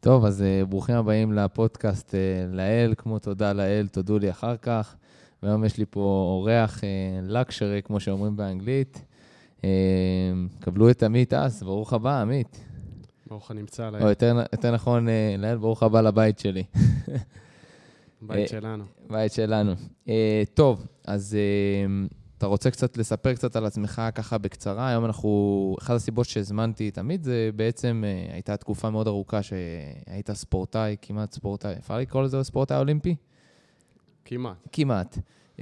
טוב, אז uh, ברוכים הבאים לפודקאסט uh, לאל, כמו תודה לאל, תודו לי אחר כך. והיום יש לי פה אורח לקשרי, uh, כמו שאומרים באנגלית. קבלו את עמית אס, ברוך הבא, עמית. ברוך הנמצא לאל. או יותר, יותר נכון, לאל, ברוך הבא לבית שלי. בית שלנו. בית שלנו. טוב, אז אתה רוצה קצת לספר קצת על עצמך ככה בקצרה? היום אנחנו, אחת הסיבות שהזמנתי תמיד זה בעצם, uh, הייתה תקופה מאוד ארוכה שהיית ספורטאי, כמעט ספורטאי, אפשר לקרוא לזה ספורטאי אולימפי? כמעט. כמעט. Uh,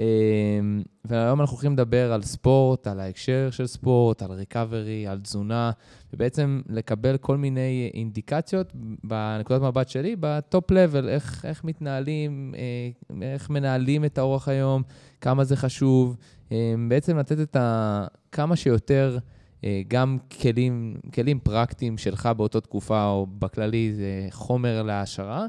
והיום אנחנו הולכים לדבר על ספורט, על ההקשר של ספורט, על ריקאברי, על תזונה, ובעצם לקבל כל מיני אינדיקציות בנקודת מבט שלי, בטופ לבל, איך, איך מתנהלים, uh, איך מנהלים את האורח היום, כמה זה חשוב. אמ, בעצם לתת את ה... כמה שיותר אה, גם כלים, כלים פרקטיים שלך באותה תקופה, או בכללי, זה חומר להעשרה,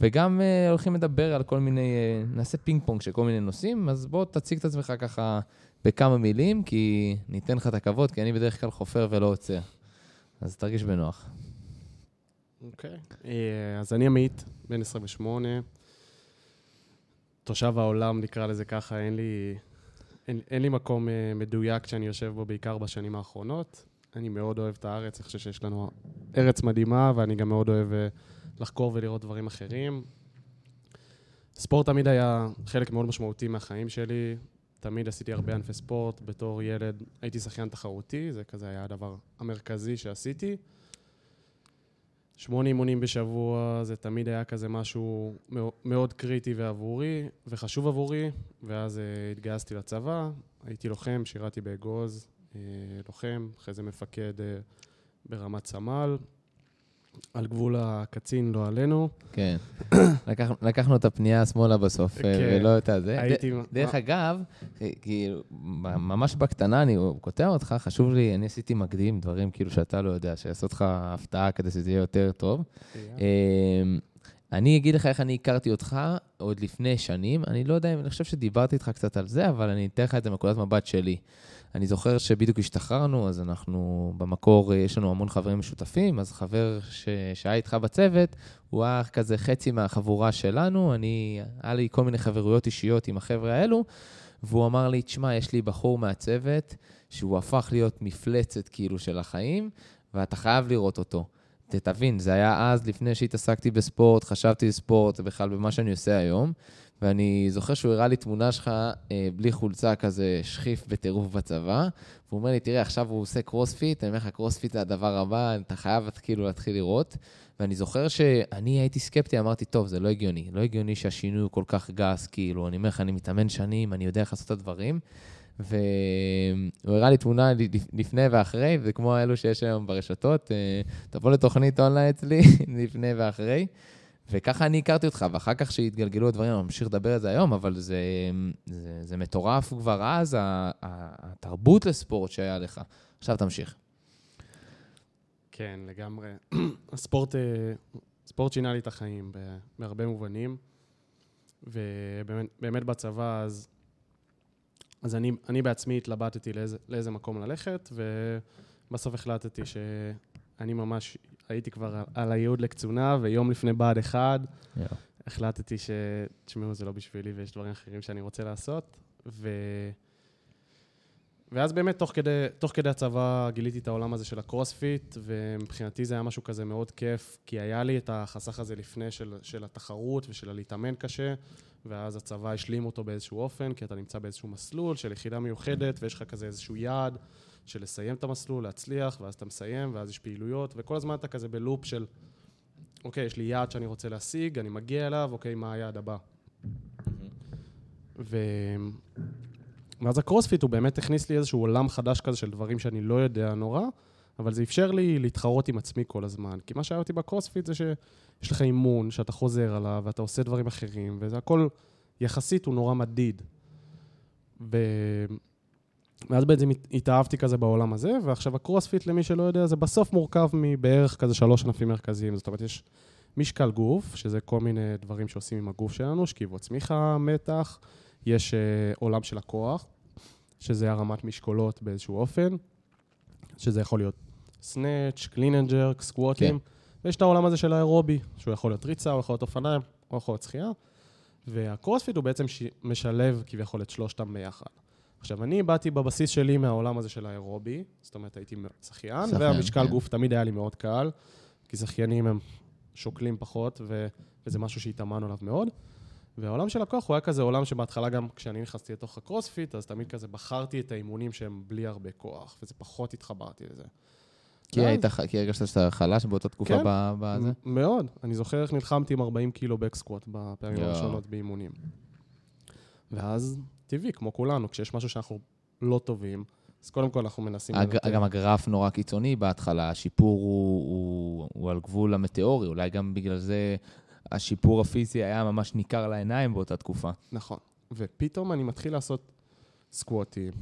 וגם אה, הולכים לדבר על כל מיני, אה, נעשה פינג פונג של כל מיני נושאים, אז בוא תציג את עצמך ככה בכמה מילים, כי ניתן לך את הכבוד, כי אני בדרך כלל חופר ולא עוצר. אז תרגיש בנוח. אוקיי. Okay. אז אני עמית, בן 28, תושב העולם, נקרא לזה ככה, אין לי אין, אין לי מקום uh, מדויק שאני יושב בו, בעיקר בשנים האחרונות. אני מאוד אוהב את הארץ, אני חושב שיש לנו ארץ מדהימה, ואני גם מאוד אוהב uh, לחקור ולראות דברים אחרים. ספורט תמיד היה חלק מאוד משמעותי מהחיים שלי. תמיד עשיתי הרבה ענפי ספורט. בתור ילד הייתי שחיין תחרותי, זה כזה היה הדבר המרכזי שעשיתי. שמונה אימונים בשבוע, זה תמיד היה כזה משהו מאוד קריטי ועבורי, וחשוב עבורי, ואז uh, התגייסתי לצבא, הייתי לוחם, שירתי באגוז, uh, לוחם, אחרי זה מפקד uh, ברמת סמל, על גבול הקצין, לא עלינו. כן. לקח, לקחנו את הפנייה שמאלה בסוף, כן. ולא את הזה. הייתי... ד, דרך אגב, כאילו, ממש בקטנה, אני קוטע אותך, חשוב לי, אני עשיתי מקדים, דברים כאילו שאתה לא יודע, שיעשו אותך הפתעה כדי שזה יהיה יותר טוב. אמ, אני אגיד לך איך אני הכרתי אותך עוד לפני שנים. אני לא יודע אם, אני חושב שדיברתי איתך קצת על זה, אבל אני אתן לך את זה מנקודת מבט שלי. אני זוכר שבדיוק השתחררנו, אז אנחנו במקור, אה, יש לנו המון חברים משותפים, אז חבר ש... שהיה איתך בצוות, הוא היה כזה חצי מהחבורה שלנו, אני, היה לי כל מיני חברויות אישיות עם החבר'ה האלו, והוא אמר לי, תשמע, יש לי בחור מהצוות, שהוא הפך להיות מפלצת כאילו של החיים, ואתה חייב לראות אותו. תבין, זה היה אז, לפני שהתעסקתי בספורט, חשבתי בספורט, בכלל במה שאני עושה היום. ואני זוכר שהוא הראה לי תמונה שלך אה, בלי חולצה, כזה שחטוב בטירוף בצבא, והוא אומר לי, תראה, עכשיו הוא עושה קרוספיט, אני אומר לך, קרוספיט זה הדבר הבא, אתה חייב כאילו להתחיל לראות. ואני זוכר שאני הייתי סקפטי, אמרתי, טוב, זה לא הגיוני. לא הגיוני שהשינוי הוא כל כך גס, כאילו, אני אומר לך, אני מתאמן שנים, אני יודע איך לעשות את הדברים. והוא הראה לי תמונה לפני ואחרי, וזה כמו אלו שיש היום ברשתות, אה, תבוא לתוכנית אונליין אצלי, לפני ואחרי. וככה אני הכרתי אותך, ואחר כך שהתגלגלו הדברים, אני ממשיך לדבר על זה היום, אבל זה, זה, זה מטורף כבר אז, התרבות לספורט שהיה לך. עכשיו תמשיך. כן, לגמרי. הספורט, אה, ספורט שינה לי את החיים בהרבה מובנים, ובאמת בצבא, אז, אז אני, אני בעצמי התלבטתי לאיזה, לאיזה מקום ללכת, ובסוף החלטתי שאני ממש הייתי כבר על הייעוד לקצונה, ויום לפני בה"ד 1, yeah. החלטתי ש... תשמעו, זה לא בשבילי ויש דברים אחרים שאני רוצה לעשות. ו... ואז באמת, תוך כדי, תוך כדי הצבא גיליתי את העולם הזה של הקרוספיט, ומבחינתי זה היה משהו כזה מאוד כיף, כי היה לי את החסך הזה לפני של, של התחרות ושל הלהתאמן קשה, ואז הצבא השלים אותו באיזשהו אופן, כי אתה נמצא באיזשהו מסלול של יחידה מיוחדת, ויש לך כזה איזשהו יעד. של לסיים את המסלול, להצליח, ואז אתה מסיים, ואז יש פעילויות, וכל הזמן אתה כזה ב loop של, אוקיי, יש לי יעד שאני רוצה להשיג, אני מגיע אליו, אוקיי, מה היעד הבא? ו... ואז הקרוספיט הוא באמת הכניס לי איזשהו עולם חדש כזה של דברים שאני לא יודע נורא, אבל זה אפשר לי להתחרות עם עצמי כל הזמן. כי מה שהניע אותי בקרוספיט זה שיש לך אימון, שאתה חוזר עליו, ואתה עושה דברים אחרים, וזה הכל יחסית הוא נורא מדיד. ו... ואז בעצם התאהבתי כזה בעולם הזה, ועכשיו הקרוספיט, למי שלא יודע, זה בסוף מורכב מבערך כזה שלוש ענפים מרכזיים. זאת אומרת, יש משקל גוף, שזה כל מיני דברים שעושים עם הגוף שלנו, שכיבות סמיכה, מתח, יש uh, עולם של הכוח, שזה הרמת משקולות באיזשהו אופן, שזה יכול להיות snatch, clean and jerk, סקווטים, כן. ויש את העולם הזה של האירובי, שהוא יכול להיות ריצה, הוא יכול להיות אופניים, הוא יכול להיות שחייה, והקרוספיט הוא בעצם ש... משלב כביכול את שלושתם ביחד. עכשיו, אני באתי בבסיס שלי מהעולם הזה של האירובי, זאת אומרת, הייתי שחיין, והמשקל כן. גוף תמיד היה לי מאוד קל, כי שחיינים הם שוקלים פחות, ו... וזה משהו שהתאמנו עליו מאוד. והעולם של הכוח הוא היה כזה עולם שבהתחלה גם כשאני נכנסתי לתוך הקרוספיט, אז תמיד כזה בחרתי את האימונים שהם בלי הרבה כוח, וזה פחות התחברתי לזה. כי היית, כי הרגשת שאתה חלש באותה תקופה כן, בזה? מאוד. אני זוכר איך נלחמתי עם 40 קילו בקסקווט בפעמים הראשונות באימונים. ואז, טבעי, כמו כולנו, כשיש משהו שאנחנו לא טובים, אז קודם כל אנחנו מנסים... הג... גם הגרף נורא קיצוני בהתחלה, השיפור הוא, הוא, הוא על גבול המטאורי, אולי גם בגלל זה השיפור הפיזי היה ממש ניכר לעיניים באותה תקופה. נכון. ופתאום אני מתחיל לעשות סקווטים,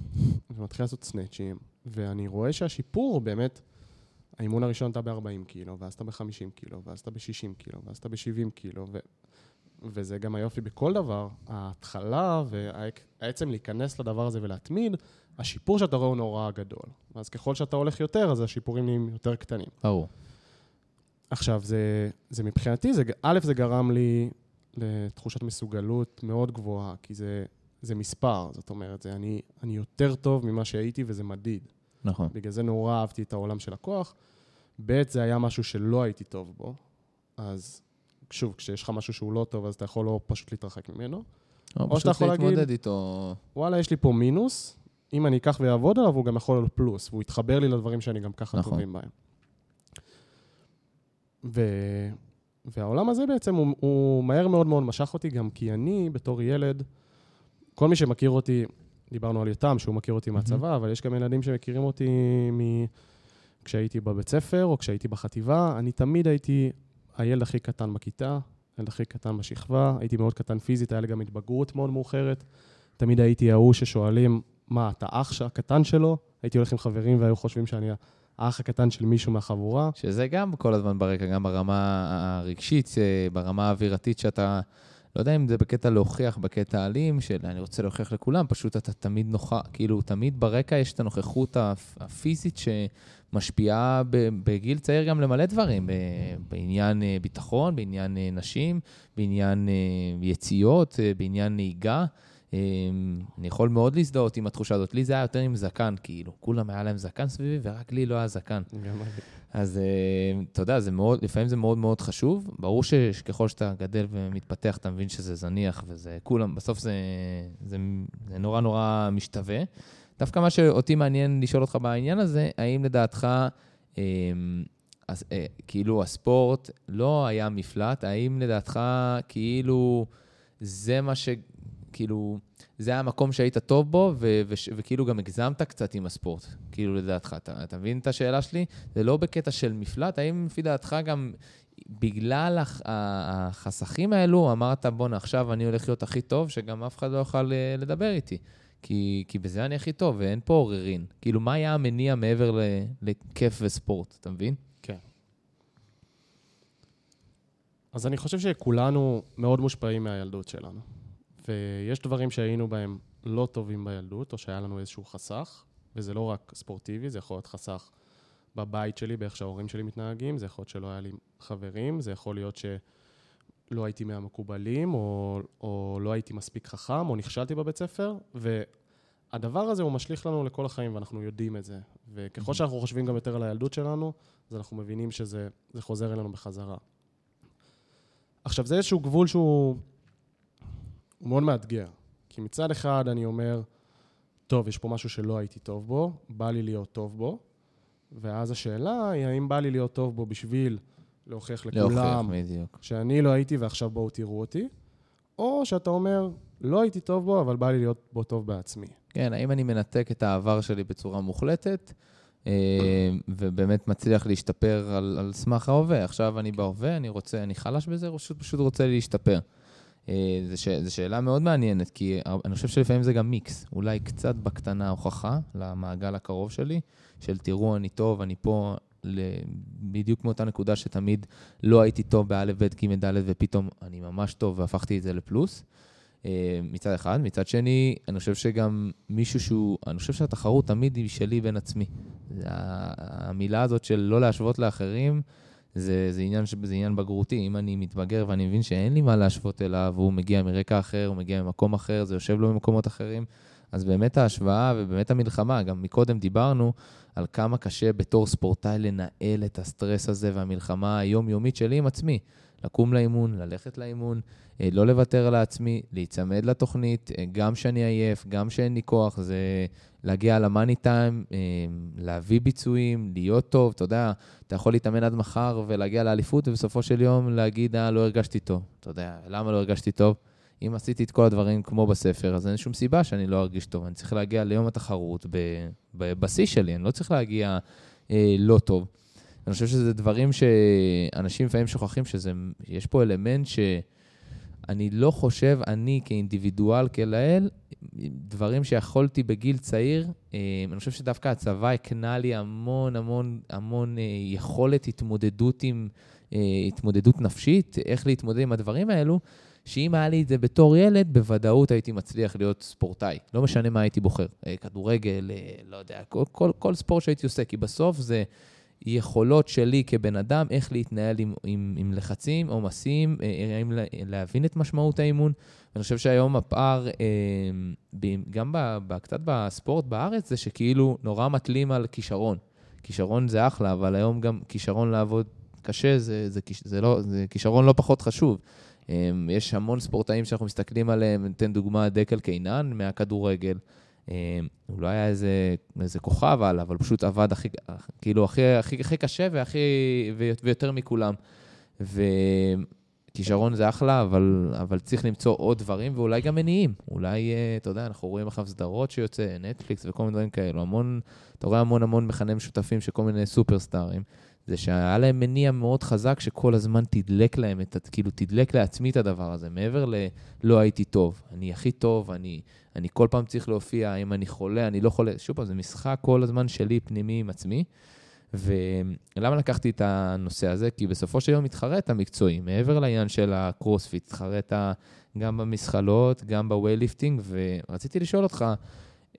ומתחיל לעשות סנאצ'ים, ואני רואה שהשיפור באמת, האימון הראשון אתה ב-40 קילו, ואז אתה ב-50 קילו, ואז אתה ב-60 קילו, ואז אתה ב-70 קילו, ו... וזה גם היופי בכל דבר, ההתחלה והעצם להיכנס לדבר הזה ולהתמיד, השיפור שאתה רואה הוא נורא גדול. אז ככל שאתה הולך יותר, אז השיפורים נהיים יותר קטנים. ברור. עכשיו, זה, זה מבחינתי, זה, א', זה גרם לי לתחושת מסוגלות מאוד גבוהה, כי זה, זה מספר, זאת אומרת, זה אני, אני יותר טוב ממה שהייתי וזה מדיד. נכון. בגלל זה נורא אהבתי את העולם של הכוח. ב', זה היה משהו שלא הייתי טוב בו, אז שוב, כשיש לך משהו שהוא לא טוב, אז אתה יכול לא פשוט להתרחק ממנו. או, או שאתה יכול להגיד, איתו. וואלה, יש לי פה מינוס, אם אני אקח ואעבוד עליו, הוא גם יכול להיות פלוס, והוא יתחבר לי לדברים שאני גם ככה נכון. טובים בהם. ו... והעולם הזה בעצם, הוא, הוא מהר מאוד מאוד משך אותי, גם כי אני, בתור ילד, כל מי שמכיר אותי, דיברנו על יותם, שהוא מכיר אותי מהצבא, mm-hmm. אבל יש גם ילדים שמכירים אותי מ... כשהייתי בבית ספר או כשהייתי בחטיבה, אני תמיד הייתי הילד הכי קטן בכיתה, הילד הכי קטן בשכבה, הייתי מאוד קטן פיזית, היה לי גם התבגרות מאוד מאוחרת. תמיד הייתי ההוא ששואלים, מה, אתה אח הקטן שלו? הייתי הולך עם חברים והיו חושבים שאני האח הקטן של מישהו מהחבורה. שזה גם כל הזמן ברקע, גם ברמה הרגשית, אה, ברמה האווירתית שאתה... לא יודע אם זה בקטע להוכיח, בקטע אלים, של אני רוצה להוכיח לכולם, פשוט אתה תמיד נוחה, כאילו, תמיד ברקע יש את הנוכחות הפיזית שמשפיעה בגיל צעיר גם למלא דברים, בעניין אה, ביטחון, בעניין אה, נשים, בעניין יציאות, בעניין נהיגה. אני יכול מאוד להזדהות עם התחושה הזאת. לי זה היה יותר עם זקן, כאילו. כולם היה להם זקן סביבי, ורק לי לא היה זקן. אז אתה יודע, זה מאוד, לפעמים זה מאוד מאוד חשוב. ברור שככל שאתה גדל ומתפתח, אתה מבין שזה זניח, וזה כולם, בסוף זה, זה, זה נורא נורא משתווה. דווקא מה שאותי מעניין לשאול אותך בעניין הזה, האם לדעתך, אז, אה, כאילו הספורט לא היה מפלט, האם לדעתך כאילו זה מה ש... כאילו, זה היה המקום שהיית טוב בו, ו- ו- וכאילו גם הגזמת קצת עם הספורט, כאילו לדעתך. אתה, אתה מבין את השאלה שלי? זה לא בקטע של מפלט, האם לפי דעתך גם בגלל הח- החסכים האלו, אמרת, בואנה, עכשיו אני הולך להיות הכי טוב, שגם אף אחד לא יוכל אה, לדבר איתי. כי, כי בזה אני הכי טוב, ואין פה עוררין. כאילו, מה היה המניע מעבר לכיף וספורט, אתה מבין? כן. אז אני חושב שכולנו מאוד מושפעים מהילדות שלנו. ויש דברים שהיינו בהם לא טובים בילדות, או שהיה לנו איזשהו חסך, וזה לא רק ספורטיבי, זה יכול להיות חסך בבית שלי, באיך שההורים שלי מתנהגים, זה יכול להיות שלא היה לי חברים, זה יכול להיות שלא הייתי מהמקובלים, או, או לא הייתי מספיק חכם, או נכשלתי בבית ספר, והדבר הזה הוא משליך לנו לכל החיים, ואנחנו יודעים את זה. וככל שאנחנו חושבים גם יותר על הילדות שלנו, אז אנחנו מבינים שזה חוזר אלינו בחזרה. עכשיו, זה איזשהו גבול שהוא... הוא מאוד מאתגר. כי מצד אחד אני אומר, טוב, יש פה משהו שלא הייתי טוב בו, בא לי להיות טוב בו, ואז השאלה היא, האם בא לי להיות טוב בו בשביל להוכיח לכולם בדיוק. שאני לא הייתי ועכשיו בואו תראו אותי, או שאתה אומר, לא הייתי טוב בו, אבל בא לי להיות בו טוב בעצמי. כן, האם אני מנתק את העבר שלי בצורה מוחלטת, אה, ובאמת מצליח להשתפר על, על סמך ההווה. עכשיו אני בהווה, אני רוצה, אני חלש בזה, או פשוט רוצה להשתפר. אה, זו שאלה מאוד מעניינת, כי אני חושב שלפעמים זה גם מיקס. אולי קצת בקטנה הוכחה למעגל הקרוב שלי, של תראו, אני טוב, אני פה בדיוק מאותה נקודה שתמיד לא הייתי טוב באלף, בית, ג', ד', ופתאום אני ממש טוב והפכתי את זה לפלוס. אה, מצד אחד. מצד שני, אני חושב שגם מישהו שהוא, אני חושב שהתחרות תמיד היא שלי בין עצמי. המילה הזאת של לא להשוות לאחרים, זה, זה, עניין, זה עניין בגרותי. אם אני מתבגר ואני מבין שאין לי מה להשוות אליו, והוא מגיע מרקע אחר, הוא מגיע ממקום אחר, זה יושב לו במקומות אחרים, אז באמת ההשוואה ובאמת המלחמה, גם מקודם דיברנו על כמה קשה בתור ספורטאי לנהל את הסטרס הזה והמלחמה היומיומית שלי עם עצמי. לקום לאימון, ללכת לאימון, אה, לא לוותר לעצמי, להיצמד לתוכנית, אה, גם שאני עייף, גם שאין לי כוח, זה להגיע למאני טיים, אה, להביא ביצועים, להיות טוב. אתה יודע, אתה יכול להתאמן עד מחר ולהגיע לאליפות, ובסופו של יום להגיד, אה, לא הרגשתי טוב. אתה יודע, למה לא הרגשתי טוב? אם עשיתי את כל הדברים כמו בספר, אז אין שום סיבה שאני לא ארגיש טוב. אני צריך להגיע ליום התחרות בשיא שלי, אני לא צריך להגיע אה, לא טוב. אני חושב שזה דברים שאנשים לפעמים שוכחים, שיש פה אלמנט שאני לא חושב, אני כאינדיבידואל, כלאל, דברים שיכולתי בגיל צעיר, אה, אני חושב שדווקא הצבא הקנה לי המון המון המון אה, יכולת התמודדות עם, אה, התמודדות נפשית, איך להתמודד עם הדברים האלו. שאם היה לי את זה בתור ילד, בוודאות הייתי מצליח להיות ספורטאי. לא משנה מה הייתי בוחר, כדורגל, לא יודע, כל, כל, כל ספורט שהייתי עושה, כי בסוף זה יכולות שלי כבן אדם, איך להתנהל עם, עם, עם לחצים, עומסים, אה, האם להבין את משמעות האימון. ואני חושב שהיום הפער, אה, גם ב, ב, קצת בספורט בארץ, זה שכאילו נורא מתלים על כישרון. כישרון זה אחלה, אבל היום גם כישרון לעבוד קשה, זה, זה, זה, לא, זה כישרון לא פחות חשוב. אה, יש המון ספורטאים שאנחנו מסתכלים עליהם, ניתן דוגמה, דקל קינן מהכדורגל. אמ, הוא לא היה איזה, איזה כוכב על, אבל פשוט עבד הכי, כאילו, הכי, הכי, הכי קשה והכי, ויותר מכולם. וכישרון זה אחלה, אבל, אבל צריך למצוא עוד דברים, ואולי גם מניעים. אולי, אה, אתה יודע, אנחנו רואים עכשיו סדרות שיוצא, נטפליקס וכל מיני דברים כאלו. המון, אתה רואה המון המון מכנה משותפים של כל מיני סופרסטארים. זה שהיה להם מניע מאוד חזק שכל הזמן תדלק להם, את, כאילו תדלק לעצמי את הדבר הזה, מעבר ללא הייתי טוב, אני הכי טוב, אני, אני כל פעם צריך להופיע, אם אני חולה, אני לא חולה, שוב פעם, זה משחק כל הזמן שלי פנימי עם עצמי. ולמה לקחתי את הנושא הזה? כי בסופו של יום התחרית מקצועי, מעבר לעניין של הקרוספיט, התחרית גם במשקולות, גם ב weightlifting, ורציתי לשאול אותך,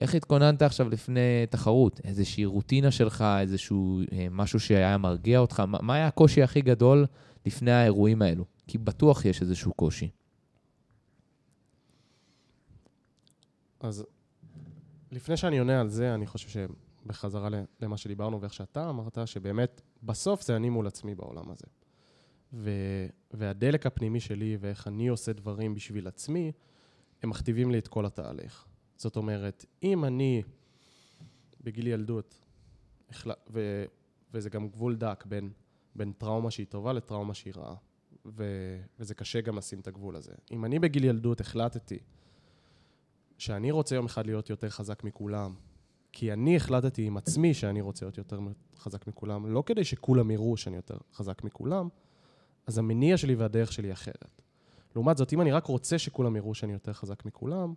איך התכוננת עכשיו לפני תחרות? איזושהי רוטינה שלך, איזשהו אה, משהו שהיה מרגיע אותך? מה, מה היה הקושי הכי גדול לפני האירועים האלו? כי בטוח יש איזשהו קושי. אז לפני שאני עונה על זה, אני חושב שבחזרה למה שדיברנו ואיך שאתה אמרת, שבאמת בסוף זה אני מול עצמי בעולם הזה. ו... והדלק הפנימי שלי ואיך אני עושה דברים בשביל עצמי, הם מכתיבים לי את כל התהליך. זאת אומרת, אם אני בגיל ילדות, ו, וזה גם גבול דק בין, בין טראומה שהיא טובה לטראומה שהיא רעה, ו, וזה קשה גם לשים את הגבול הזה. אם אני בגיל ילדות החלטתי שאני רוצה יום אחד להיות יותר חזק מכולם, כי אני החלטתי עם עצמי שאני רוצה להיות יותר חזק מכולם, לא כדי שכולם יראו שאני יותר חזק מכולם, אז המניע שלי והדרך שלי אחרת. לעומת זאת, אם אני רק רוצה שכולם יראו שאני יותר חזק מכולם,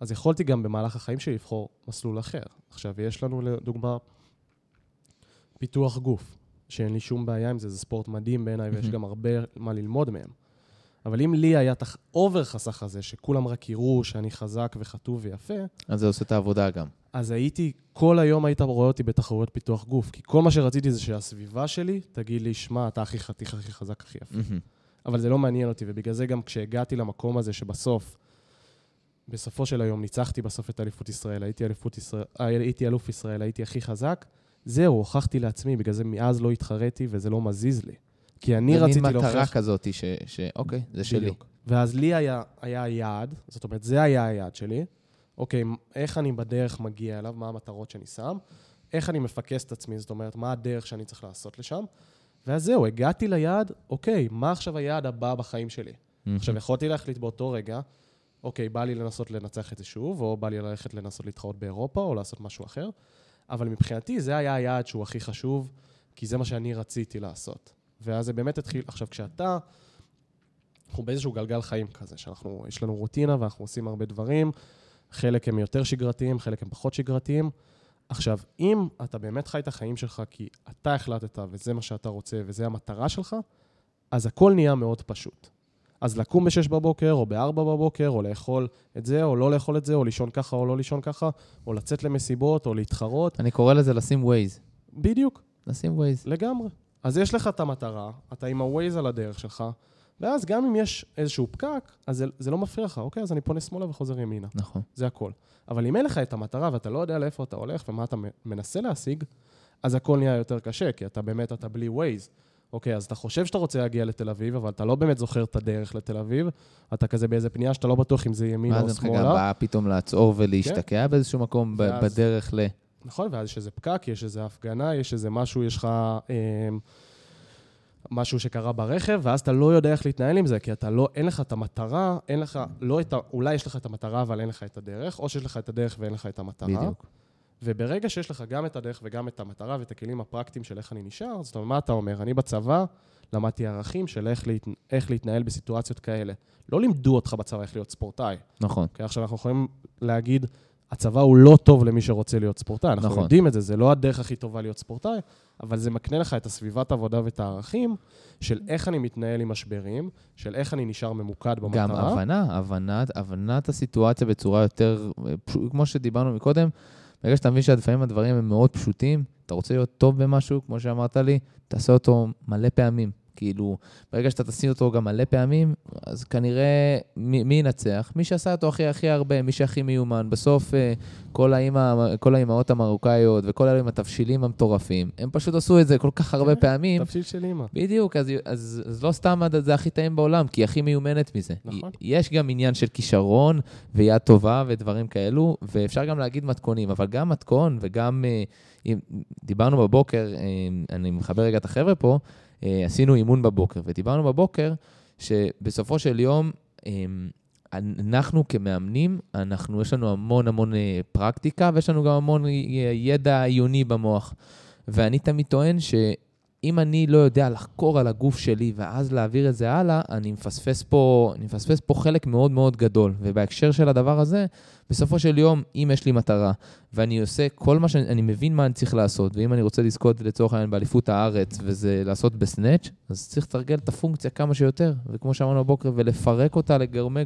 אז יכולתי גם במהלך החיים שלי לבחור מסלול אחר. עכשיו, יש לנו לדוגמה פיתוח גוף, שאין לי שום בעיה עם זה, זה ספורט מדהים בעיניי, ויש גם הרבה מה ללמוד מהם. אבל אם לי היה את ה over חסך הזה, שכולם רק יראו שאני חזק וחטוב ויפה... אז זה עושה את העבודה גם. אז הייתי, כל היום היית רואה אותי בתחרויות פיתוח גוף, כי כל מה שרציתי זה שהסביבה שלי תגיד לי, שמע, אתה הכי חתיך, הכי חזק, הכי יפה. אבל זה לא מעניין אותי, ובגלל זה גם כשהגעתי למקום הזה שבסוף בסופו של היום ניצחתי בסוף את אליפות ישראל, הייתי, אליפות ישראל, אה, הייתי אלוף ישראל, הייתי הכי חזק. זהו, הוכחתי לעצמי, בגלל זה מאז לא התחרתי וזה לא מזיז לי. כי אני רציתי להוכיח... זה מין מטרה כזאת, ש... ש... אוקיי, זה שלי. בדיוק. ואז לי היה, היה יעד, זאת אומרת, זה היה היעד שלי. אוקיי, איך אני בדרך מגיע אליו, מה המטרות שאני שם, איך אני מפקס את עצמי, זאת אומרת, מה הדרך שאני צריך לעשות לשם. ואז זהו, הגעתי ליעד, אוקיי, מה עכשיו היעד הבא בחיים שלי? Mm-hmm. עכשיו, יכולתי להחליט באותו רגע, אוקיי, בא לי לנסות לנצח את זה שוב, או בא לי ללכת לנסות להתחרות באירופה, או לעשות משהו אחר. אבל מבחינתי זה היה היעד שהוא הכי חשוב, כי זה מה שאני רציתי לעשות. ואז זה באמת התחיל, עכשיו כשאתה, אנחנו באיזשהו גלגל חיים כזה, שאנחנו, יש לנו רוטינה ואנחנו עושים הרבה דברים, חלק הם יותר שגרתיים, חלק הם פחות שגרתיים. עכשיו, אם אתה באמת חי את החיים שלך כי אתה החלטת וזה מה שאתה רוצה וזה המטרה שלך, אז הכל נהיה מאוד פשוט. אז לקום ב-6 בבוקר, או ב-4 בבוקר, או לאכול את זה, או לא לאכול את זה, או לישון ככה, או לא לישון ככה, או לצאת למסיבות, או להתחרות. אני קורא לזה לשים ווייז. בדיוק. לשים ווייז. לגמרי. אז יש לך את המטרה, אתה עם ה-Waze על הדרך שלך, ואז גם אם יש איזשהו פקק, אז זה, זה לא מפריע לך, אוקיי? אז אני פונה שמאלה וחוזר ימינה. נכון. זה הכל. אבל אם אין לך את המטרה ואתה לא יודע לאיפה אתה הולך ומה אתה מנסה להשיג, אז הכל נהיה יותר קשה, כי אתה באמת, אתה בלי Waze. אוקיי, אז אתה חושב שאתה רוצה להגיע לתל אביב, אבל אתה לא באמת זוכר את הדרך לתל אביב, אתה כזה באיזה פנייה שאתה לא בטוח אם זה ימינה או שמאלה. ואז דרך באה פתאום לעצור ולהשתקע כן? באיזשהו מקום ואז, בדרך ל... נכון, ואז יש איזה פקק, יש איזה הפגנה, יש איזה משהו, יש לך... אה, משהו שקרה ברכב, ואז אתה לא יודע איך להתנהל עם זה, כי אתה לא, אין לך את המטרה, אין לך, לא את ה... אולי יש לך את המטרה, אבל אין לך את הדרך, או שיש לך את הדרך ואין לך את המטרה. בדיוק. וברגע שיש לך גם את הדרך וגם את המטרה ואת הכלים הפרקטיים של איך אני נשאר, זאת אומרת, מה אתה אומר? אני בצבא למדתי ערכים של איך, להת... איך להתנהל בסיטואציות כאלה. לא לימדו אותך בצבא איך להיות ספורטאי. נכון. כי עכשיו אנחנו יכולים להגיד, הצבא הוא לא טוב למי שרוצה להיות ספורטאי. אנחנו נכון. יודעים את זה, זה לא הדרך הכי טובה להיות ספורטאי, אבל זה מקנה לך את הסביבת עבודה ואת הערכים של איך אני מתנהל עם משברים, של איך אני נשאר ממוקד במטרה. גם הבנה, הבנת, הבנת הסיטואציה בצורה יותר, כמו שדיברנו מקודם, ברגע שאתה מבין שלפעמים הדברים הם מאוד פשוטים, אתה רוצה להיות טוב במשהו, כמו שאמרת לי, תעשה אותו מלא פעמים. כאילו, ברגע שאתה תשים אותו גם מלא פעמים, אז כנראה מי, מי ינצח? מי שעשה אותו הכי הכי הרבה, מי שהכי מיומן. בסוף אה, כל, האימהות המרוקאיות וכל אלה עם התבשילים המטורפים, הם פשוט עשו את זה כל כך הרבה כן, פעמים. תבשיל של אימא. בדיוק, אז, אז, אז לא סתם זה הכי טעים בעולם, כי היא הכי מיומנת מזה. נכון. יש גם עניין של כישרון ויד טובה ודברים כאלו, ואפשר גם להגיד מתכונים, אבל גם מתכון וגם... אה, דיברנו בבוקר, אה, אני מחבר רגע את החבר'ה פה, עשינו אימון בבוקר, ודיברנו בבוקר שבסופו של יום, אמ, אנחנו כמאמנים, אנחנו, יש לנו המון המון אה, פרקטיקה, ויש לנו גם המון אה, ידע עיוני במוח. ואני תמיד טוען ש... אם אני לא יודע לחקור על הגוף שלי ואז להעביר את זה הלאה, אני מפספס פה, אני מפספס פה חלק מאוד מאוד גדול. ובהקשר של הדבר הזה, בסופו של יום, אם יש לי מטרה, ואני עושה כל מה שאני מבין מה אני צריך לעשות, ואם אני רוצה לזכות לצורך העניין באליפות הארץ, וזה לעשות בסנאצ', אז צריך לתרגל את הפונקציה כמה שיותר, וכמו שאמרנו בבוקר, ולפרק אותה לגורמי,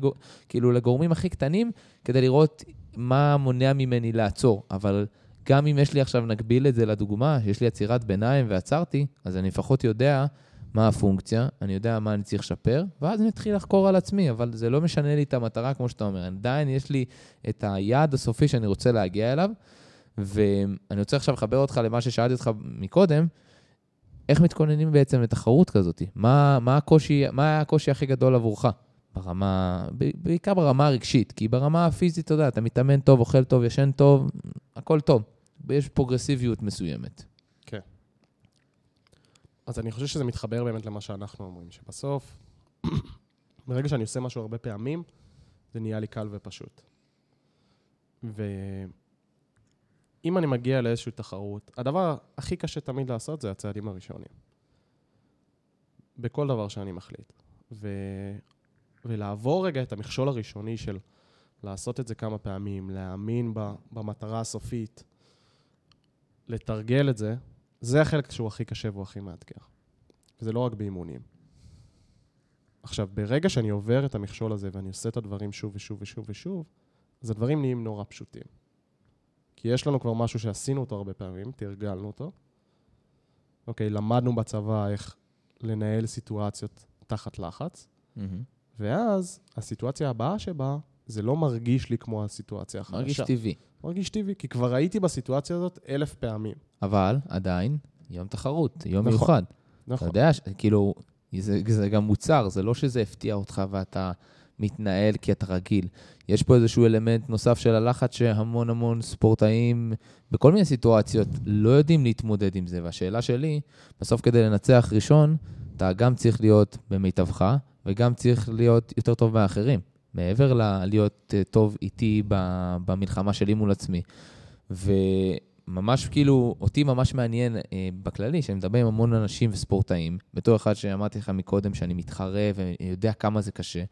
כאילו לגורמים הכי קטנים, כדי לראות מה מונע ממני לעצור. אבל גם אם יש לי עכשיו, נגביל את זה לדוגמה, יש לי עצירת ביניים ועצרתי, אז אני לפחות יודע מה הפונקציה, אני יודע מה אני צריך לשפר, ואז אני אתחיל לחקור על עצמי, אבל זה לא משנה לי את המטרה, כמו שאתה אומר. עדיין יש לי את היעד הסופי שאני רוצה להגיע אליו, ואני רוצה עכשיו לחבר אותך למה ששאלתי אותך מקודם, איך מתכוננים בעצם לתחרות כזאת? מה, מה, הקושי, מה היה הקושי הכי גדול עבורך? ברמה, בעיקר ברמה הרגשית, כי ברמה הפיזית, אתה יודע, אתה מתאמן טוב, אוכל טוב, ישן טוב, הכל טוב. יש פרוגרסיביות מסוימת. כן. אז אני חושב שזה מתחבר באמת למה שאנחנו אומרים, שבסוף, ברגע שאני עושה משהו הרבה פעמים, זה נהיה לי קל ופשוט. ואם אני מגיע לאיזושהי תחרות, הדבר הכי קשה תמיד לעשות זה הצעדים הראשונים. בכל דבר שאני מחליט. ו... ולעבור רגע את המכשול הראשוני של לעשות את זה כמה פעמים, להאמין במטרה הסופית, לתרגל את זה, זה החלק שהוא הכי קשה והוא הכי מאתגר. וזה לא רק באימונים. עכשיו, ברגע שאני עובר את המכשול הזה ואני עושה את הדברים שוב ושוב ושוב ושוב, אז הדברים נהיים נורא פשוטים. כי יש לנו כבר משהו שעשינו אותו הרבה פעמים, תרגלנו אותו. אוקיי, למדנו בצבא איך לנהל סיטואציות תחת לחץ, mm-hmm. ואז הסיטואציה הבאה שבה, זה לא מרגיש לי כמו הסיטואציה החדשה. מרגיש טבעי. מרגיש טבעי, כי כבר הייתי בסיטואציה הזאת אלף פעמים. אבל עדיין, יום תחרות, יום נכון, מיוחד. נכון. אתה יודע, כאילו, זה, זה גם מוצר, זה לא שזה הפתיע אותך ואתה מתנהל כי אתה רגיל. יש פה איזשהו אלמנט נוסף של הלחץ שהמון המון ספורטאים בכל מיני סיטואציות לא יודעים להתמודד עם זה. והשאלה שלי, בסוף כדי לנצח ראשון, אתה גם צריך להיות במיטבך, וגם צריך להיות יותר טוב מהאחרים. מעבר ללהיות אה, טוב איתי במלחמה שלי מול עצמי. וממש כאילו, אותי ממש מעניין אה, בכללי, שאני מדבר עם המון אנשים וספורטאים, בתור אחד שאמרתי לך מקודם שאני מתחרה ויודע כמה זה קשה.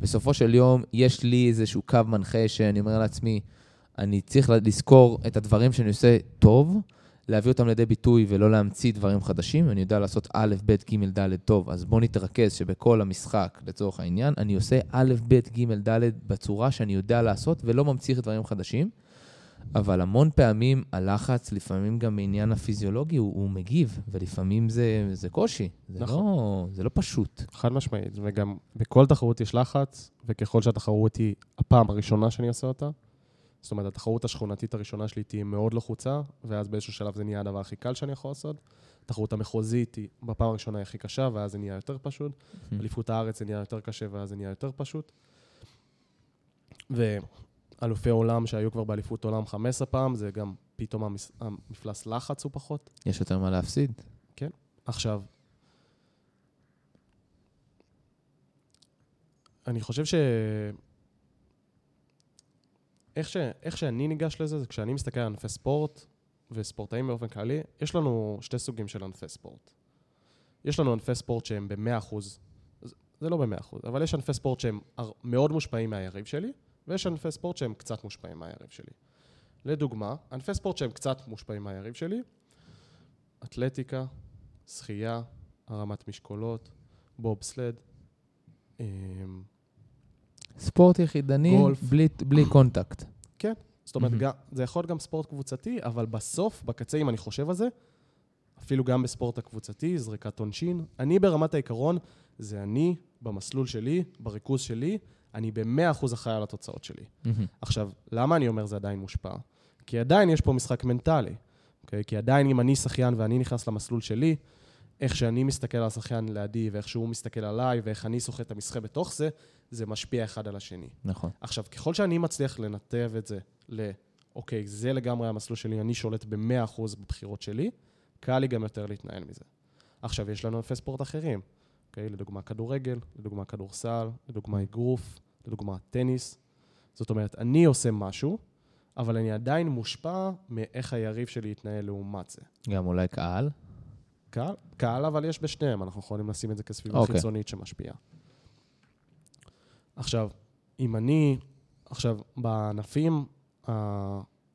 בסופו של יום, יש לי איזשהו קו מנחה שאני אומר לעצמי, אני צריך לזכור את הדברים שאני עושה טוב, להביא אותם לידי ביטוי ולא להמציא דברים חדשים. אני יודע לעשות א', ב', ג', ד' טוב, אז בוא נתרכז שבכל המשחק, לצורך העניין, אני עושה א', ב', ג', ד' בצורה שאני יודע לעשות ולא ממציא דברים חדשים. אבל המון פעמים הלחץ, לפעמים גם מעניין הפיזיולוגי, הוא, הוא מגיב, ולפעמים זה, זה קושי. זה, נכון. לא, זה לא פשוט. חד משמעית, וגם בכל תחרות יש לחץ, וככל שהתחרות היא הפעם הראשונה שאני עושה אותה, זאת אומרת, התחרות השכונתית הראשונה שלי תהיה מאוד לחוצה, ואז באיזשהו שלב זה נהיה הדבר הכי קל שאני יכול לעשות. התחרות המחוזית היא בפעם הראשונה היא הכי קשה, ואז זה נהיה יותר פשוט. אליפות הארץ זה נהיה יותר קשה, ואז זה נהיה יותר פשוט. ואלופי עולם שהיו כבר באליפות עולם 15 פעם, זה גם פתאום המס... המפלס לחץ הוא פחות. יש יותר מה להפסיד. כן. עכשיו, אני חושב ש... איך, ש... איך שאני ניגש לזה, זה כשאני מסתכל על ענפי ספורט, וספורטאים באופן כללי, יש לנו שתי סוגים של ענפי ספורט. יש לנו ענפי ספורט שהם ב-100%, זה לא ב-100%, אבל יש ענפי ספורט שהם מאוד מושפעים מהיריב שלי, ויש ענפי ספורט שהם קצת מושפעים מהיריב שלי. לדוגמה, ענפי ספורט שהם קצת מושפעים מהיריב שלי, אתלטיקה, שחייה, הרמת משקולות, בובסלד. ספורט יחידני בלי, בלי קונטקט. כן, זאת אומרת, mm-hmm. גם, זה יכול להיות גם ספורט קבוצתי, אבל בסוף, בקצה, אם אני חושב על זה, אפילו גם בספורט הקבוצתי, זריקת עונשין, אני ברמת העיקרון, זה אני, במסלול שלי, בריכוז שלי, אני ב-100% אחראי על התוצאות שלי. Mm-hmm. עכשיו, למה אני אומר זה עדיין מושפע? כי עדיין יש פה משחק מנטלי, אוקיי? כי עדיין אם אני שחיין ואני נכנס למסלול שלי, איך שאני מסתכל על השחיין לידי, ואיך שהוא מסתכל עליי, ואיך אני סוחט את המסחה בתוך זה, זה משפיע אחד על השני. נכון. עכשיו, ככל שאני מצליח לנתב את זה ל, אוקיי, זה לגמרי המסלול שלי, אני שולט ב-100% בבחירות שלי, קל לי גם יותר להתנהל מזה. עכשיו, יש לנו ענפי ספורט אחרים, אוקיי? לדוגמה כדורגל, לדוגמה כדורסל, לדוגמה אגרוף, לדוגמה טניס. זאת אומרת, אני עושה משהו, אבל אני עדיין מושפע מאיך היריב שלי יתנהל לעומת זה. גם אולי קהל? קהל, קהל, אבל יש בשניהם, אנחנו יכולים לשים את זה כסביבה okay. אוקיי. חיצונית שמשפיעה. עכשיו, אם אני, עכשיו, בענפים uh,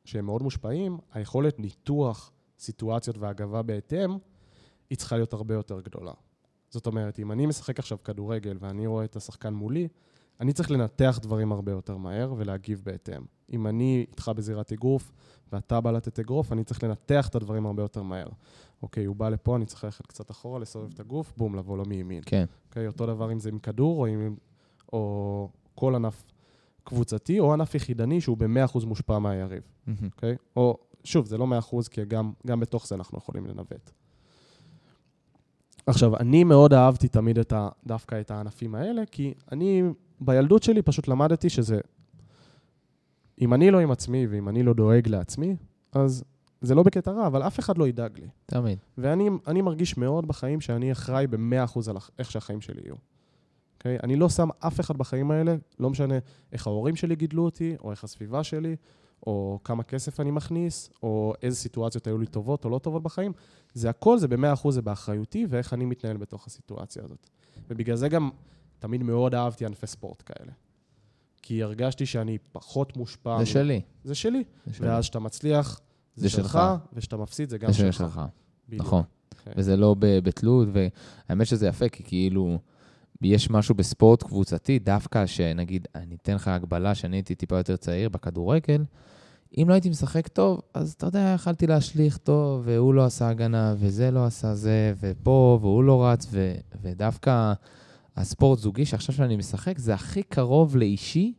שהם מאוד מושפעים, היכולת ניתוח סיטואציות והגבה בהתאם, היא צריכה להיות הרבה יותר גדולה. זאת אומרת, אם אני משחק עכשיו כדורגל ואני רואה את השחקן מולי, אני צריך לנתח דברים הרבה יותר מהר ולהגיב בהתאם. אם אני איתך בזירת אגרוף ואתה בא לתת אגרוף, אני צריך לנתח את הדברים הרבה יותר מהר. אוקיי, הוא בא לפה, אני צריך ללכת קצת אחורה, לסובב את הגוף, בום, לבוא לו מימין. כן. אוקיי, אותו דבר אם זה עם כדור או, עם, או כל ענף קבוצתי, או ענף יחידני שהוא ב-100% מושפע מהיריב. Mm-hmm. אוקיי? או, שוב, זה לא 100%, כי גם, גם בתוך זה אנחנו יכולים לנווט. עכשיו, אני מאוד אהבתי תמיד את ה, דווקא את הענפים האלה, כי אני בילדות שלי פשוט למדתי שזה... אם אני לא עם עצמי ואם אני לא דואג לעצמי, אז זה לא בקטע רע, אבל אף אחד לא ידאג לי. תמיד. ואני מרגיש מאוד בחיים שאני אחראי ב-100% על איך שהחיים שלי יהיו. Okay? אוקיי? אני לא שם אף אחד בחיים האלה, לא משנה איך ההורים שלי גידלו אותי, או איך הסביבה שלי, או כמה כסף אני מכניס, או איזה סיטואציות היו לי טובות או לא טובות בחיים. זה הכל, זה ב-100% זה באחריותי, ואיך אני מתנהל בתוך הסיטואציה הזאת. ובגלל זה גם תמיד מאוד אהבתי ענפי ספורט כאלה. כי הרגשתי שאני פחות מושפע. זה. שלי. זה שלי. זה ואז כשאתה מצליח, זה, זה שלך, וכשאתה מפסיד, זה גם זה שלך. שלך. נכון. Okay. כן. וזה לא בתלות, והאמת שזה יפה, כי כאילו, יש משהו בספורט קבוצתי, דווקא שנגיד, אני אתן לך הקבלה שאני הייתי טיפה יותר צעיר בכדורגל, אם לא הייתי משחק טוב, אז אתה יודע, יכלתי להשליך טוב, והוא לא עשה הגנה, וזה לא עשה זה, ופה, והוא לא רץ, ו, ודווקא הספורט זוגי שעכשיו שאני משחק, זה הכי קרוב לאישי,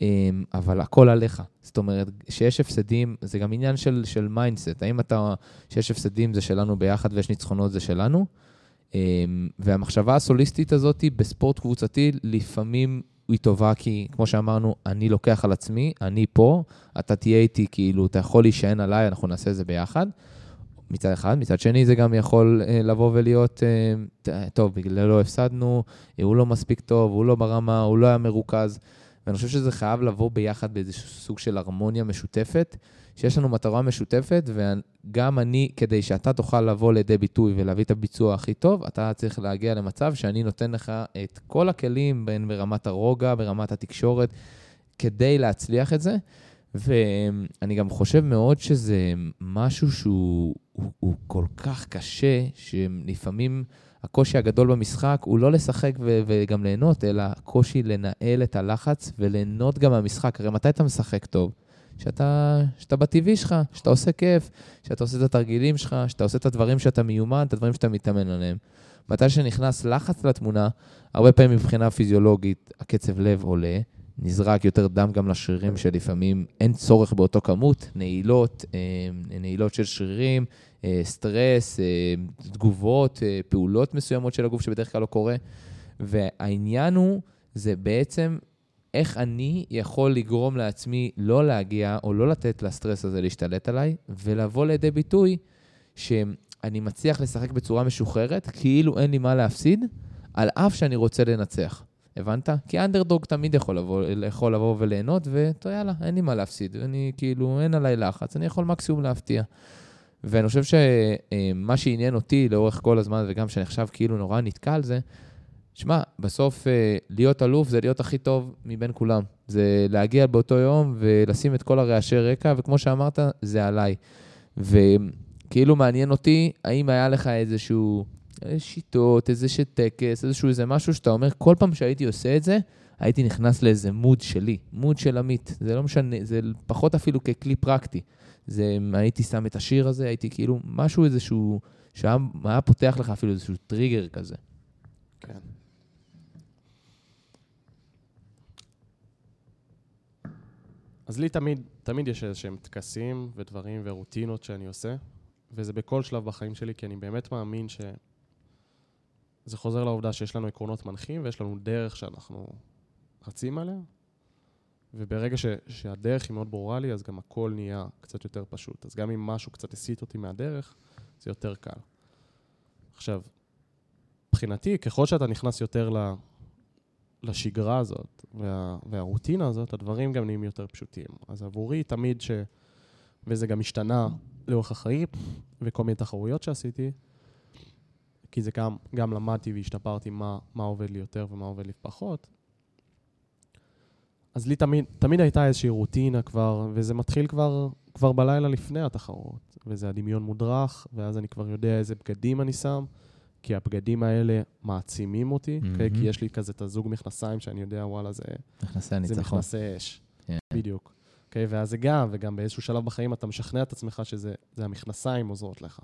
אמ, אבל הכל עליך. זאת אומרת, שיש הפסדים, זה גם עניין של, של mindset. האם אתה, שיש הפסדים זה שלנו ביחד ויש ניצחונות זה שלנו? אמ, והמחשבה הסוליסטית הזאת בספורט קבוצתי, לפעמים היא טובה כי, כמו שאמרנו, אני לוקח על עצמי, אני פה, אתה תהיה איתי, כאילו, אתה יכול להישען עליי, אנחנו נעשה את זה ביחד. מצד אחד. מצד שני, זה גם יכול uh, לבוא ולהיות, uh, טוב, בגללו הפסדנו, הוא לא מספיק טוב, הוא לא ברמה, הוא לא היה מרוכז. ואני חושב שזה חייב לבוא ביחד באיזשהו סוג של הרמוניה משותפת, שיש לנו מטרה משותפת, וגם אני, כדי שאתה תוכל לבוא לידי ביטוי ולהביא את הביצוע הכי טוב, אתה צריך להגיע למצב שאני נותן לך את כל הכלים, בין ברמת הרוגע, ברמת התקשורת, כדי להצליח את זה. ואני גם חושב מאוד שזה משהו שהוא הוא, הוא כל כך קשה, שלפעמים הקושי הגדול במשחק הוא לא לשחק ו- וגם ליהנות, אלא הקושי לנהל את הלחץ וליהנות גם מהמשחק. הרי מתי אתה משחק טוב? שאתה, שאתה בטבעי שלך, שאתה עושה כיף, שאתה עושה את התרגילים שלך, שאתה עושה את הדברים שאתה מיומן, את הדברים שאתה מתאמן עליהם. מתי שנכנס לחץ לתמונה, הרבה פעמים מבחינה פיזיולוגית הקצב לב עולה, נזרק יותר דם גם לשרירים שלפעמים אין צורך באותו כמות, נעילות, אה, נעילות של שרירים, אה, סטרס, אה, תגובות, פעולות מסוימות של הגוף שבדרך כלל לא קורה. והעניין הוא, זה בעצם איך אני יכול לגרום לעצמי לא להגיע או לא לתת לסטרס הזה להשתלט עליי, ולבוא לידי ביטוי שאני מצליח לשחק בצורה משוחררת, כאילו אין לי מה להפסיד, על אף שאני רוצה לנצח. הבנת? כי אנדרדוג תמיד יכול לבוא, יכול לבוא וליהנות, ואתה יאללה, אין לי מה להפסיד. אני כאילו, אין עליי לחץ, אני יכול מקסימום להפתיע. ואני חושב שמה שעניין אותי לאורך כל הזמן, וגם שאני עכשיו כאילו נורא נתקע על זה, שמע, בסוף אה, להיות אלוף זה להיות הכי טוב מבין כולם. זה להגיע באותו יום ולשים את כל הרעשי רקע, וכמו שאמרת, זה עליי. וכאילו מעניין אותי, האם היה לך איזשהו שיטות, איזשהו טקס, איזשהו איזה משהו שאתה אומר, כל פעם שהייתי עושה את זה, הייתי נכנס לאיזה מוד שלי, מוד של עמית. זה לא משנה, זה פחות אפילו ככלי פרקטי. זה, הייתי שם את השיר הזה, הייתי כאילו, משהו איזשהו, שהיה פותח לך אפילו איזשהו טריגר כזה. כן. אז לי תמיד, תמיד יש איזשהם טקסים ודברים ורוטינות שאני עושה, וזה בכל שלב בחיים שלי, כי אני באמת מאמין ש... זה חוזר לעובדה שיש לנו עקרונות מנחים ויש לנו דרך שאנחנו רצים עליה, וברגע ש, שהדרך היא מאוד ברורה לי, אז גם הכל נהיה קצת יותר פשוט. אז גם אם משהו קצת הסיט אותי מהדרך, זה יותר קל. עכשיו, מבחינתי, ככל שאתה נכנס יותר ל, לשגרה הזאת וה, והרוטינה הזאת, הדברים גם נהיים יותר פשוטים. אז עבורי תמיד ש... וזה גם השתנה לאורך החיים, וכל מיני תחרויות שעשיתי, כי זה גם, גם למדתי והשתפרתי מה, מה עובד לי יותר ומה עובד לי פחות. אז לי תמיד, תמיד הייתה איזושהי רוטינה כבר, וזה מתחיל כבר, כבר בלילה לפני התחרות. וזה הדמיון מודרך, ואז אני כבר יודע איזה בגדים אני שם, כי הבגדים האלה מעצימים אותי, mm-hmm. okay? כי יש לי כזה את הזוג מכנסיים שאני יודע, וואלה, זה... מכנסי הניצחון. זה מכנסי אש. Yeah. כן. בדיוק. Okay? ואז זה גם, וגם באיזשהו שלב בחיים אתה משכנע את עצמך שזה המכנסיים עוזרות לך.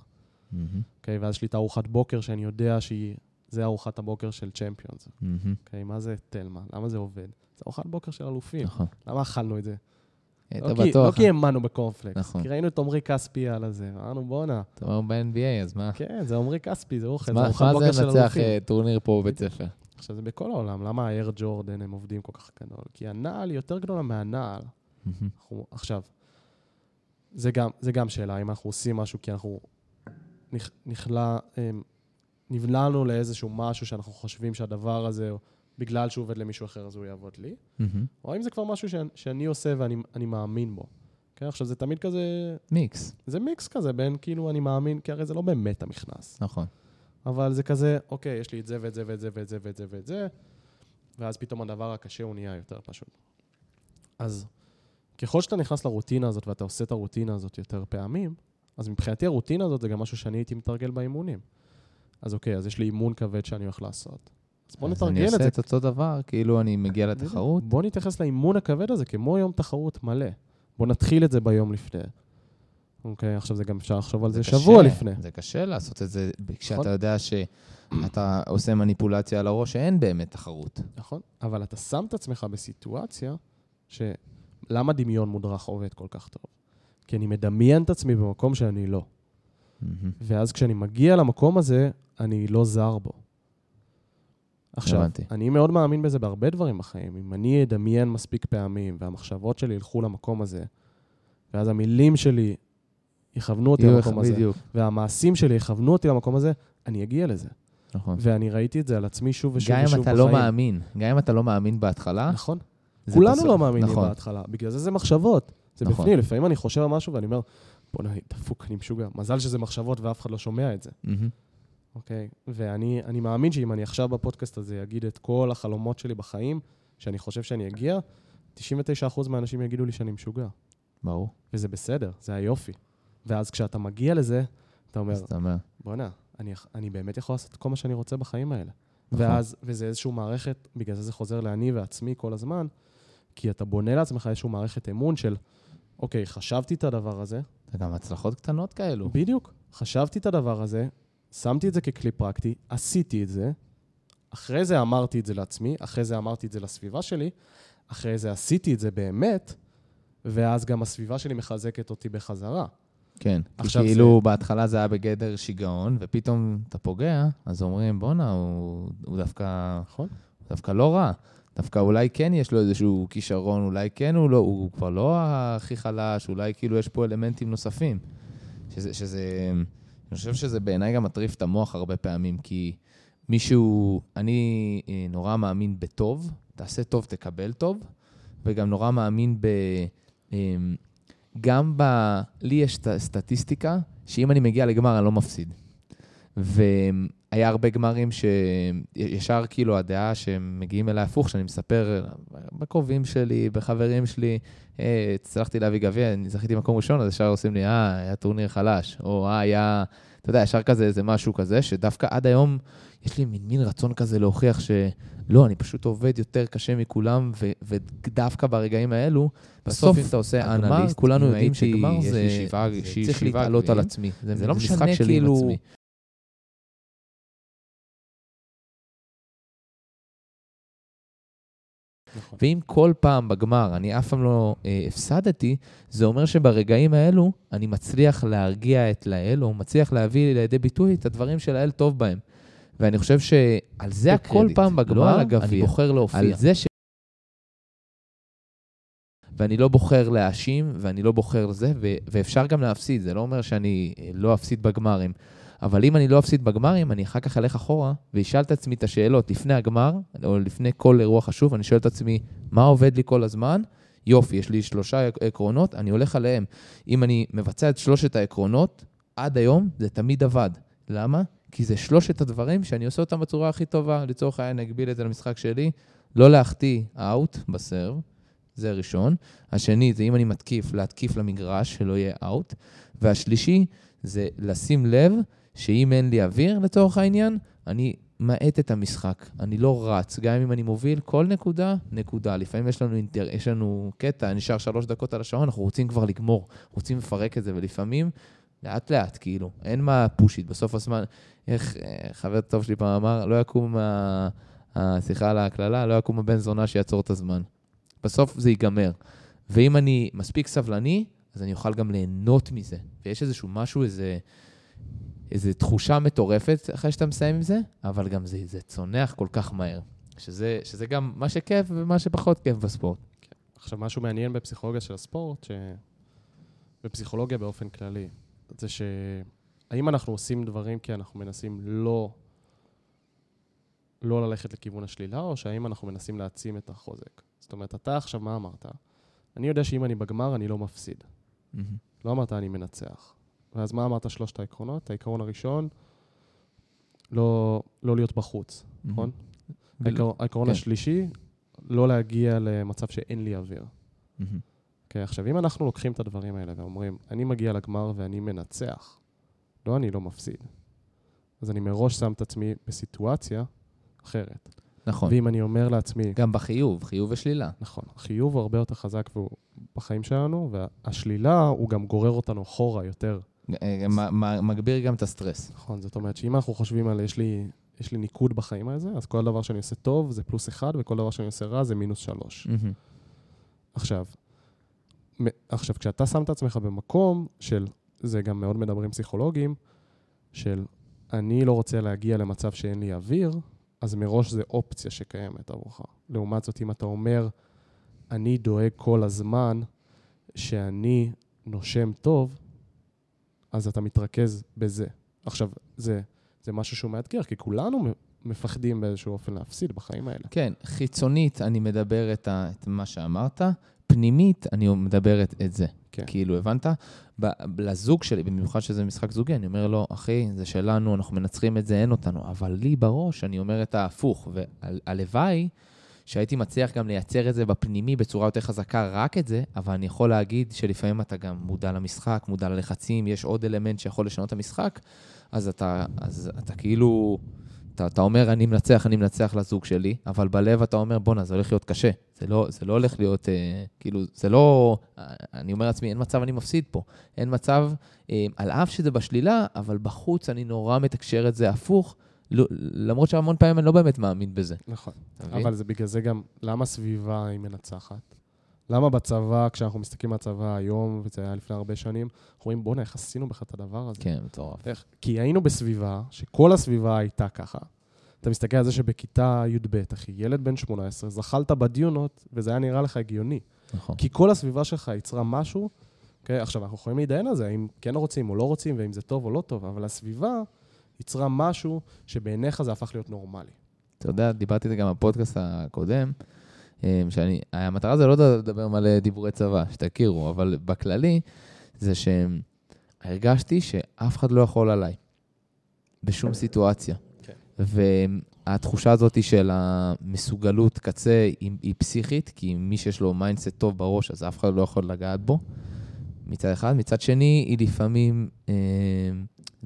Mm-hmm. אוקיי, ואז יש לי את ארוחת בוקר שאני יודע שהיא, זה ארוחת הבוקר של צ'מפיונס. אוקיי, מה זה תלמה? למה זה עובד? זה ארוחת בוקר של אלופים. נכון. למה אכלנו את זה? היית לא בטוח. לא כי האמנו בקורנפלקס, נכון. כי ראינו את עמרי כספי על הזה, אמרנו בואנה. אתה אומר ב-NBA, אז מה? כן, זה עמרי כספי, זה אוכל, זה ארוחת בוקר של אלופים. מה זה לנצח טורניר פה בבית ספר? עכשיו, זה בכל העולם, למה האר ג'ורדן הם עובדים כל כך גדול? כי הנעל היא יותר גדולה מהנעל. עכשיו, זה גם, זה גם שאלה, אם אנחנו עושים משהו כי אנחנו נכלה, אמ, נבנה לנו לאיזשהו משהו שאנחנו חושבים שהדבר הזה, בגלל שהוא עובד למישהו אחר, אז הוא יעבוד לי, mm-hmm. או האם זה כבר משהו שאני, שאני עושה ואני מאמין בו. כן, עכשיו זה תמיד כזה... מיקס. זה מיקס כזה בין כאילו אני מאמין, כי הרי זה לא באמת המכנס. נכון. אבל זה כזה, אוקיי, יש לי את זה ואת זה ואת זה ואת זה ואת זה ואת זה, ואז פתאום הדבר הקשה הוא נהיה יותר פשוט. אז ככל שאתה נכנס לרוטינה הזאת ואתה עושה את הרוטינה הזאת יותר פעמים, אז מבחינתי הרוטינה הזאת זה גם משהו שאני הייתי מתרגל באימונים. אז אוקיי, אז יש לי אימון כבד שאני הולך לעשות. אז בוא נתרגל את זה. אז אני עושה את אותו דבר, כאילו אני מגיע לתחרות. בוא נתייחס לאימון הכבד הזה כמו יום תחרות מלא. בוא נתחיל את זה ביום לפני. אוקיי, עכשיו זה גם אפשר לחשוב על זה, זה שבוע לפני. זה קשה לעשות את זה כשאתה נכון. יודע שאתה עושה מניפולציה על הראש שאין באמת תחרות. נכון, אבל אתה שם את עצמך בסיטואציה ש... למה דמיון מודרך עובד כל כך טוב? כי אני מדמיין את עצמי במקום שאני לא. Mm-hmm. ואז כשאני מגיע למקום הזה, אני לא זר בו. עכשיו, הבנתי. אני מאוד מאמין בזה בהרבה דברים בחיים. אם אני אדמיין מספיק פעמים, והמחשבות שלי ילכו למקום הזה, ואז המילים שלי יכוונו אותי למקום הזה, בדיוק. והמעשים שלי יכוונו אותי למקום הזה, אני אגיע לזה. נכון. ואני ראיתי את זה על עצמי שוב ושוב ושוב בחיים. גם אם אתה לא מאמין, גם אם אתה לא מאמין בהתחלה. נכון. כולנו בסוף. לא מאמינים נכון. בהתחלה, בגלל זה זה מחשבות. זה נכון. בפנים, לפעמים אני חושב על משהו ואני אומר, בוא'נה, דפוק, אני משוגע. מזל שזה מחשבות ואף אחד לא שומע את זה. אוקיי? Mm-hmm. Okay? ואני מאמין שאם אני עכשיו בפודקאסט הזה אגיד את כל החלומות שלי בחיים, שאני חושב שאני אגיע, 99% מהאנשים יגידו לי שאני משוגע. ברור. וזה בסדר, זה היופי. ואז כשאתה מגיע לזה, אתה אומר, בוא'נה, אני, אני באמת יכול לעשות כל מה שאני רוצה בחיים האלה. נכון. ואז, וזה איזושהי מערכת, בגלל זה זה חוזר לאני ועצמי כל הזמן, כי אתה בונה לעצמך איזושהי מערכת אמון של, אוקיי, חשבתי את הדבר הזה. זה גם הצלחות קטנות כאלו. בדיוק. חשבתי את הדבר הזה, שמתי את זה ככלי פרקטי, עשיתי את זה, אחרי זה אמרתי את זה לעצמי, אחרי זה אמרתי את זה לסביבה שלי, אחרי זה עשיתי את זה באמת, ואז גם הסביבה שלי מחזקת אותי בחזרה. כן, כי כאילו זה... בהתחלה זה היה בגדר שיגעון, ופתאום אתה פוגע, אז אומרים, בואנה, הוא, הוא דווקא... נכון. הוא דווקא לא רע. דווקא אולי כן יש לו איזשהו כישרון, אולי כן הוא לא, הוא כבר לא הכי חלש, אולי כאילו יש פה אלמנטים נוספים. שזה, שזה, אני חושב שזה בעיניי גם מטריף את המוח הרבה פעמים, כי מישהו, אני אה, נורא מאמין בטוב, תעשה טוב, תקבל טוב, וגם נורא מאמין ב... אמ, גם ב... לי יש סטטיסטיקה, שאם אני מגיע לגמר, אני לא מפסיד. והיה הרבה גמרים שישר כאילו הדעה שהם מגיעים אליי הפוך, שאני מספר בקרובים שלי, בחברים שלי, אה, הצלחתי להביא גביע, אני זכיתי במקום ראשון, אז ישר עושים לי, אה, היה טורניר חלש, או אה, היה, אתה יודע, ישר כזה איזה משהו כזה, שדווקא עד היום יש לי מין, מין רצון כזה להוכיח שלא, אני פשוט עובד יותר קשה מכולם, ו, ודווקא ברגעים האלו, בסוף, אם אתה עושה אנליסט, כולנו יודעים שגמר זה, צריך להתעלות על עצמי. זה, זה לא משנה כאילו... נכון. ואם כל פעם בגמר אני אף פעם לא אה, הפסדתי, זה אומר שברגעים האלו אני מצליח להרגיע את לאל, או מצליח להביא לידי ביטוי את הדברים שלאל טוב בהם. ואני חושב שעל זה הכל פעם בגמר, לא על הגביע, אני בוחר להופיע. על זה ש... ואני לא בוחר להאשים, ואני לא בוחר לזה, ו- ואפשר גם להפסיד, זה לא אומר שאני אה, לא אפסיד בגמרים. אבל אם אני לא אפסיד בגמרים, אני אחר כך אלך אחורה ואשאל את עצמי את השאלות לפני הגמר, או לפני כל אירוע חשוב, אני שואל את עצמי, מה עובד לי כל הזמן? יופי, יש לי שלושה עקרונות, אני הולך עליהם. אם אני מבצע את שלושת העקרונות, עד היום זה תמיד עבד. למה? כי זה שלושת הדברים שאני עושה אותם בצורה הכי טובה. לצורך העניין, נגביל את זה למשחק שלי, לא להחטיא אאוט בסרב, זה ראשון. השני זה אם אני מתקיף, להתקיף למגרש, שלא יהיה אאוט. והשלישי זה לשים לב שאם אין לי אוויר, לצורך העניין, אני מאט את המשחק. אני לא רץ, גם אם אני מוביל, כל נקודה, נקודה. לפעמים יש לנו, אינטר... יש לנו קטע, נשאר שלוש דקות על השעון, אנחנו רוצים כבר לגמור, רוצים לפרק את זה, ולפעמים, לאט-לאט, כאילו, אין מה פושית. בסוף הזמן, איך אה, חבר טוב שלי פעם אמר, לא יקום, מה... סליחה על ההקללה, לא יקום הבן זונה שיעצור את הזמן. בסוף זה ייגמר. ואם אני מספיק סבלני, אז אני אוכל גם ליהנות מזה. ויש איזשהו משהו, איזה... איזו תחושה מטורפת אחרי שאתה מסיים עם זה, אבל גם זה, זה צונח כל כך מהר. שזה, שזה גם מה שכיף ומה שפחות כיף בספורט. כן. עכשיו, משהו מעניין בפסיכולוגיה של הספורט, ש... בפסיכולוגיה באופן כללי, זה שהאם אנחנו עושים דברים כי אנחנו מנסים לא, לא ללכת לכיוון השלילה, או שהאם אנחנו מנסים להעצים את החוזק. זאת אומרת, אתה עכשיו, מה אמרת? אני יודע שאם אני בגמר, אני לא מפסיד. Mm-hmm. לא אמרת אני מנצח. ואז מה אמרת שלושת העקרונות? העיקרון הראשון, לא, לא להיות בחוץ, mm-hmm. נכון? העיקרון, העיקרון כן. השלישי, לא להגיע למצב שאין לי אוויר. Okay, אוקיי, עכשיו, אם אנחנו לוקחים את הדברים האלה ואומרים, אני מגיע לגמר ואני מנצח, לא אני לא מפסיד, אז אני מראש שם את עצמי בסיטואציה אחרת. נכון. ואם אני אומר לעצמי... גם בחיוב, חיוב ושלילה. נכון. החיוב הוא הרבה יותר חזק בחיים שלנו, והשלילה, הוא גם גורר אותנו אחורה יותר. אה, מגביר גם את הסטרס. נכון, זאת אומרת שאם אנחנו חושבים על יש לי, יש לי ניקוד בחיים הזה, אז כל דבר שאני עושה טוב זה פלוס אחד, וכל דבר שאני עושה רע זה מינוס שלוש. עכשיו, עכשיו, כשאתה שם את עצמך במקום של, זה גם מאוד מדברים פסיכולוגים, של אני לא רוצה להגיע למצב שאין לי אוויר, אז מראש זה אופציה שקיימת עבורך. לעומת זאת, אם אתה אומר, אני דואג כל הזמן שאני נושם טוב, אז אתה מתרכז בזה. עכשיו, זה, זה משהו שהוא מאתגר, כי כולנו מפחדים באיזשהו אופן להפסיד בחיים האלה. כן, חיצונית אני מדבר את, ה, את מה שאמרת, פנימית אני מדבר את, את זה. כן. כאילו, הבנת? ב- לזוג שלי, במיוחד שזה משחק זוגי, אני אומר לו, אחי, זה שלנו, אנחנו מנצחים את זה, אין אותנו. אבל לי בראש, אני אומר את ההפוך. והלוואי שהייתי מצליח גם לייצר את זה בפנימי בצורה יותר חזקה, רק את זה, אבל אני יכול להגיד שלפעמים אתה גם מודע למשחק, מודע ללחצים, יש עוד אלמנט שיכול לשנות את המשחק, אז אתה, אז אתה כאילו אתה, אתה אומר, אני מנצח, אני מנצח לזוג שלי, אבל בלב אתה אומר, בואנה, זה הולך להיות קשה. זה לא, זה לא הולך להיות, אה, כאילו, זה לא... אני אומר לעצמי, אין מצב אני מפסיד פה. אין מצב, אה, על אף שזה בשלילה, אבל בחוץ אני נורא מתקשר את זה הפוך, למרות שהמון פעמים אני לא באמת מאמין בזה. נכון. אבל זה בגלל זה גם, למה סביבה היא מנצחת? למה בצבא, כשאנחנו מסתכלים על הצבא היום, וזה היה לפני הרבה שנים, אנחנו רואים, בואנה, איך עשינו בכלל את הדבר הזה? כן, מטורף. איך? כי היינו בסביבה, שכל הסביבה הייתה ככה. אתה מסתכל על זה שבכיתה י"ב, אחי, ילד בן 18, זחלת בדיונות, וזה היה נראה לך הגיוני. נכון. כי כל הסביבה שלך יצרה משהו, okay, אוקיי? עכשיו, אנחנו יכולים להתדיין על זה, האם כן רוצים או לא רוצים, ואם זה טוב או לא טוב, אבל הסביבה יצרה משהו שבעיניך זה הפך להיות נורמלי. אתה יודע, דיברתי על זה גם בפודקאסט הקודם, אמ, שאני, המטרה זה לא לדבר מלא דיבורי צבא, שתכירו, אבל בכללי, זה שהרגשתי שאף אחד לא יכול עליי, בשום סיטואציה. כן. והתחושה הזאת של המסוגלות קצה היא, היא פסיכית, כי מי שיש לו mindset טוב בראש, אז אף אחד לא יכול לגעת בו, מצד אחד. מצד שני, היא לפעמים... אה,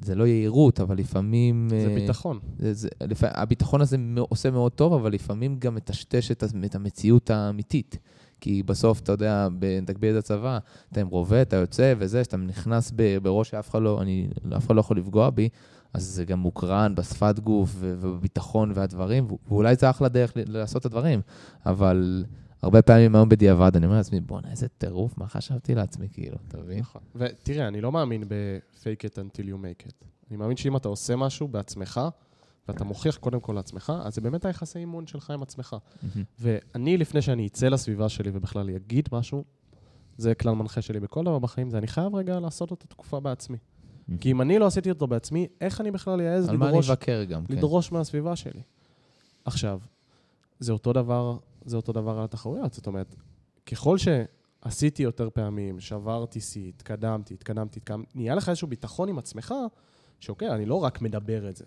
זה לא יהירות, אבל לפעמים... זה uh, ביטחון. זה, זה, לפ... הביטחון הזה עושה מאוד טוב, אבל לפעמים גם מטשטש את, את המציאות האמיתית. כי בסוף, אתה יודע, בנתגבי את הצבא, אתה עם רובה, אתה יוצא וזה, שאתה נכנס בראש שאף אחד לא, אני, אף אחד לא יכול לפגוע בי, אז זה גם מוקרן בשפת גוף ובביטחון והדברים, ואולי זה אחלה דרך לעשות את הדברים, אבל הרבה פעמים היום בדיעבד, אני אומר לעצמי, בואנה, איזה טירוף, מה חשבתי לעצמי, כאילו, אתה מבין? נכון. ותראה, אני לא מאמין ב-fake it until you make it. אני מאמין שאם אתה עושה משהו בעצמך, ואתה מוכיח קודם כל לעצמך, אז זה באמת היחסי אימון שלך עם עצמך. ואני, לפני שאני אצא לסביבה שלי ובכלל אגיד משהו, זה כלל מנחה שלי בכל דבר בחיים, זה אני חייב רגע לעשות את התקופה בעצמי. כי אם אני לא עשיתי אותו בעצמי, איך אני בכלל אעז לדרוש, גם, כן. לדרוש. מהסביבה שלי? עכשיו, זה אותו דבר זה אותו דבר על התחרויות. זאת אומרת, ככל שעשיתי יותר פעמים, שברתי שיא, התקדמתי, התקדמתי, התקדמתי, נהיה לך איזשהו ביטחון עם עצמך, שאוקיי, אני לא רק מדבר את זה.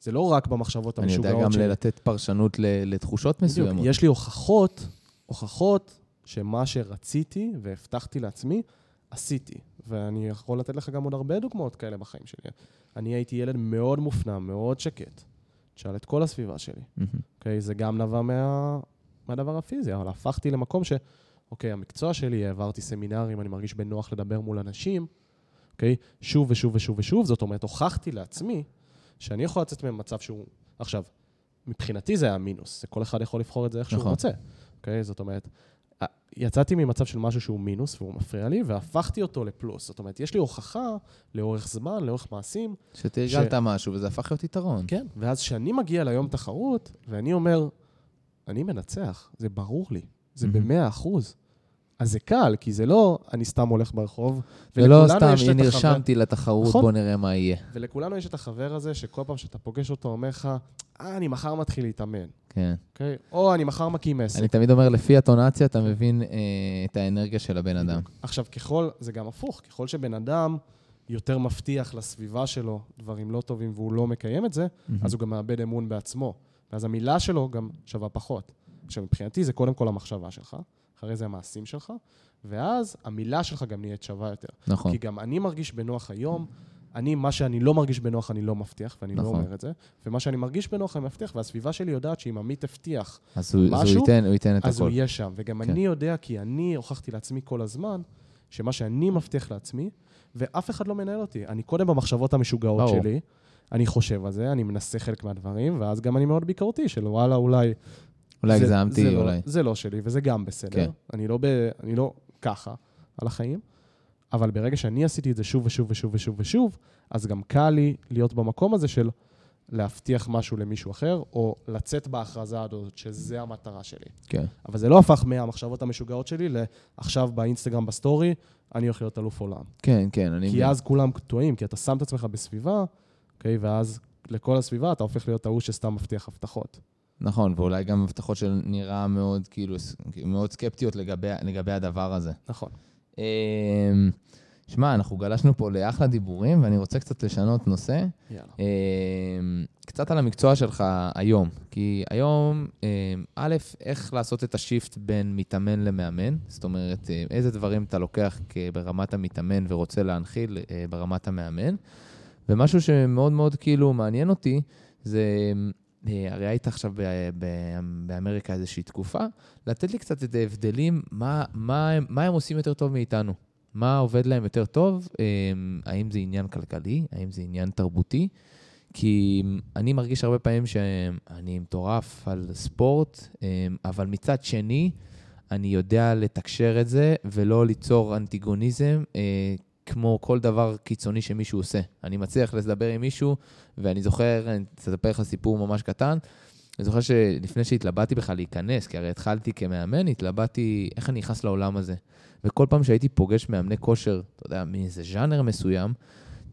זה לא רק במחשבות המשוגעות שלי. אני יודע גם שלי. לתת פרשנות לתחושות מסוימות. בדיוק, יש לי הוכחות, הוכחות שמה שרציתי והבטחתי לעצמי, עשיתי. ואני יכול לתת לך גם עוד הרבה דוגמאות כאלה בחיים שלי. אני הייתי ילד מאוד מופנם, מאוד שקט. תשאל את כל הסביבה שלי. אוקיי? Mm-hmm. Okay, זה גם נבע מה... מהדבר הפיזי, אבל הפכתי למקום ש... אוקיי, המקצוע שלי, העברתי סמינרים, אני מרגיש בנוח לדבר מול אנשים, אוקיי? שוב ושוב ושוב ושוב, זאת אומרת, הוכחתי לעצמי שאני יכול לצאת ממצב שהוא... עכשיו, מבחינתי זה היה מינוס, כל אחד יכול לבחור את זה איך נכון. שהוא רוצה, אוקיי? זאת אומרת, יצאתי ממצב של משהו שהוא מינוס והוא מפריע לי, והפכתי אותו לפלוס. זאת אומרת, יש לי הוכחה לאורך זמן, לאורך מעשים. שתרגלת ש... משהו וזה הפך להיות יתרון. כן, ואז כשאני מגיע ליום תחרות, ואני אומר, אני מנצח, זה ברור לי, זה במאה אחוז. אז זה קל, כי זה לא אני סתם הולך ברחוב. ולא סתם, אני נרשמתי החבר... לתחרות, נכון. בוא נראה מה יהיה. ולכולנו יש את החבר הזה, שכל פעם שאתה פוגש אותו, אומר לך, אה, אני מחר מתחיל להתאמן. כן. Okay? אוקיי? או אני מחר מקים עסק. אני תמיד אומר, לפי הטונציה אתה מבין אה, את האנרגיה של הבן אדם. עכשיו, ככל, זה גם הפוך, ככל שבן אדם יותר מבטיח לסביבה שלו דברים לא טובים והוא לא מקיים את זה, mm-hmm. אז הוא גם מאבד אמון בעצמו. ואז המילה שלו גם שווה פחות. עכשיו, מבחינתי זה קודם כל המחשבה שלך, אחרי זה המעשים שלך, ואז המילה שלך גם נהיית שווה יותר. נכון. כי גם אני מרגיש בנוח היום, אני, מה שאני לא מרגיש בנוח, אני לא מבטיח, ואני לא נכון. לא אומר את זה, ומה שאני מרגיש בנוח, אני מבטיח, והסביבה שלי יודעת שאם עמית הבטיח אז הוא, משהו, אז הוא ייתן, הוא ייתן את אז הכול. אז הוא יהיה שם. וגם כן. אני יודע, כי אני הוכחתי לעצמי כל הזמן, שמה שאני מבטיח לעצמי, ואף אחד לא מנהל אותי. אני קודם במחשבות המשוגעות ברור. שלי, אני חושב על זה, אני מנסה חלק מהדברים, ואז גם אני מאוד ביקורתי, של וואלה, אולי... אולי הגזמתי, לא- אולי. לא, זה לא שלי, וזה גם בסדר. כן. אני, לא ב, אני לא ככה על החיים, אבל ברגע שאני עשיתי את זה שוב ושוב ושוב ושוב ושוב, אז גם קל לי להיות במקום הזה של להבטיח משהו למישהו אחר, או לצאת בהכרזה הזאת, שזה המטרה שלי. כן. אבל זה לא הפך מהמחשבות המשוגעות שלי לעכשיו באינסטגרם, בסטורי, אני הולך להיות אלוף עולם. כן, כן, אני... כי אז כולם טועים, כי אתה שם את עצמך בסביבה אוקיי? ואז לכל הסביבה אתה הופך להיות ההוא שסתם מבטיח הבטחות. נכון, ואולי גם הבטחות של נראה מאוד, כאילו, מאוד סקפטיות לגבי, לגבי הדבר הזה. נכון. אמ, שמע, אנחנו גלשנו פה לאחלה דיבורים, ואני רוצה קצת לשנות נושא. יאללה. אמ, קצת על המקצוע שלך היום. כי היום, אמ, א', איך לעשות את השיפט בין מתאמן למאמן? זאת אומרת, איזה דברים אתה לוקח ברמת המתאמן ורוצה להנחיל אה, ברמת המאמן? ומשהו שמאוד מאוד כאילו מעניין אותי, זה, אה, הרי היית עכשיו באמריקה איזושהי תקופה, לתת לי קצת את ההבדלים, מה, מה, מה הם עושים יותר טוב מאיתנו. מה עובד להם יותר טוב, האם זה עניין כלכלי, האם זה עניין תרבותי. כי אני מרגיש הרבה פעמים שאני מטורף על ספורט, אבל מצד שני, אני יודע לתקשר את זה ולא ליצור אנטיגוניזם, אה, כמו כל דבר קיצוני שמישהו עושה. אני מצליח לדבר עם מישהו, ואני זוכר, אני אספר לך סיפור ממש קטן. אני זוכר שלפני שהתלבטתי בכלל להיכנס, כי הרי התחלתי כמאמן, התלבטתי איך אני נכנס לעולם הזה. וכל פעם שהייתי פוגש מאמני כושר, אתה יודע, מאיזה ז'אנר מסוים,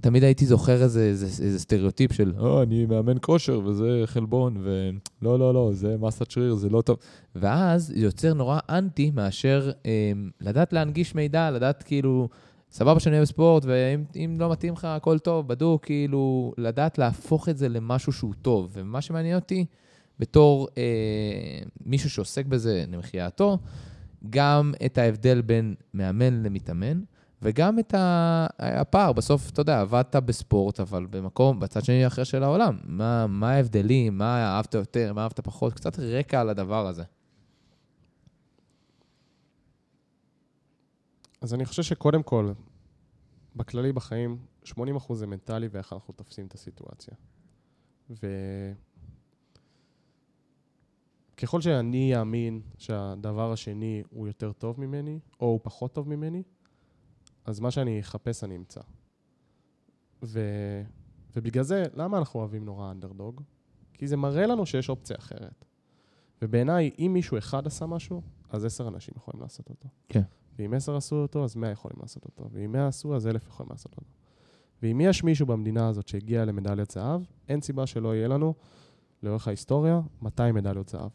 תמיד הייתי זוכר איזה, איזה, איזה סטריאוטיפ של, או, אני מאמן כושר וזה חלבון, ולא, לא, לא, זה מסת שריר, זה לא טוב. ואז זה יוצר נורא אנטי מאשר אה, לדעת להנגיש מידע, לדעת כאילו, סבבה שאני אוהב ספורט, ואם לא מתאים לך, הכל טוב, בדוק, כאילו, לדעת להפוך את זה למשהו שהוא טוב. ומה שמעניין אותי, בתור אה, מישהו שעוסק בזה למחייתו, גם את ההבדל בין מאמן למתאמן, וגם את הפער. בסוף, אתה יודע, עבדת בספורט, אבל במקום, בצד שני אחר של העולם. מה, מה ההבדלים, מה אהבת יותר, מה אהבת פחות? קצת רקע על הדבר הזה. אז אני חושב שקודם כל, בכללי בחיים, 80% זה מנטלי ואיך אנחנו תופסים את הסיטואציה. וככל שאני אאמין שהדבר השני הוא יותר טוב ממני, או הוא פחות טוב ממני, אז מה שאני אחפש אני אמצא. ו... ובגלל זה, למה אנחנו אוהבים נורא אנדרדוג? כי זה מראה לנו שיש אופציה אחרת. ובעיניי, אם מישהו אחד עשה משהו, אז עשר אנשים יכולים לעשות אותו. כן. ואם עשר עשו אותו, אז מאה יכולים לעשות אותו. ואם מאה עשו, אז אלף יכולים לעשות אותו. ואם יש מישהו במדינה הזאת שהגיע למדליית זהב, אין סיבה שלא יהיה לנו, לאורך ההיסטוריה, 200 מדליות זהב.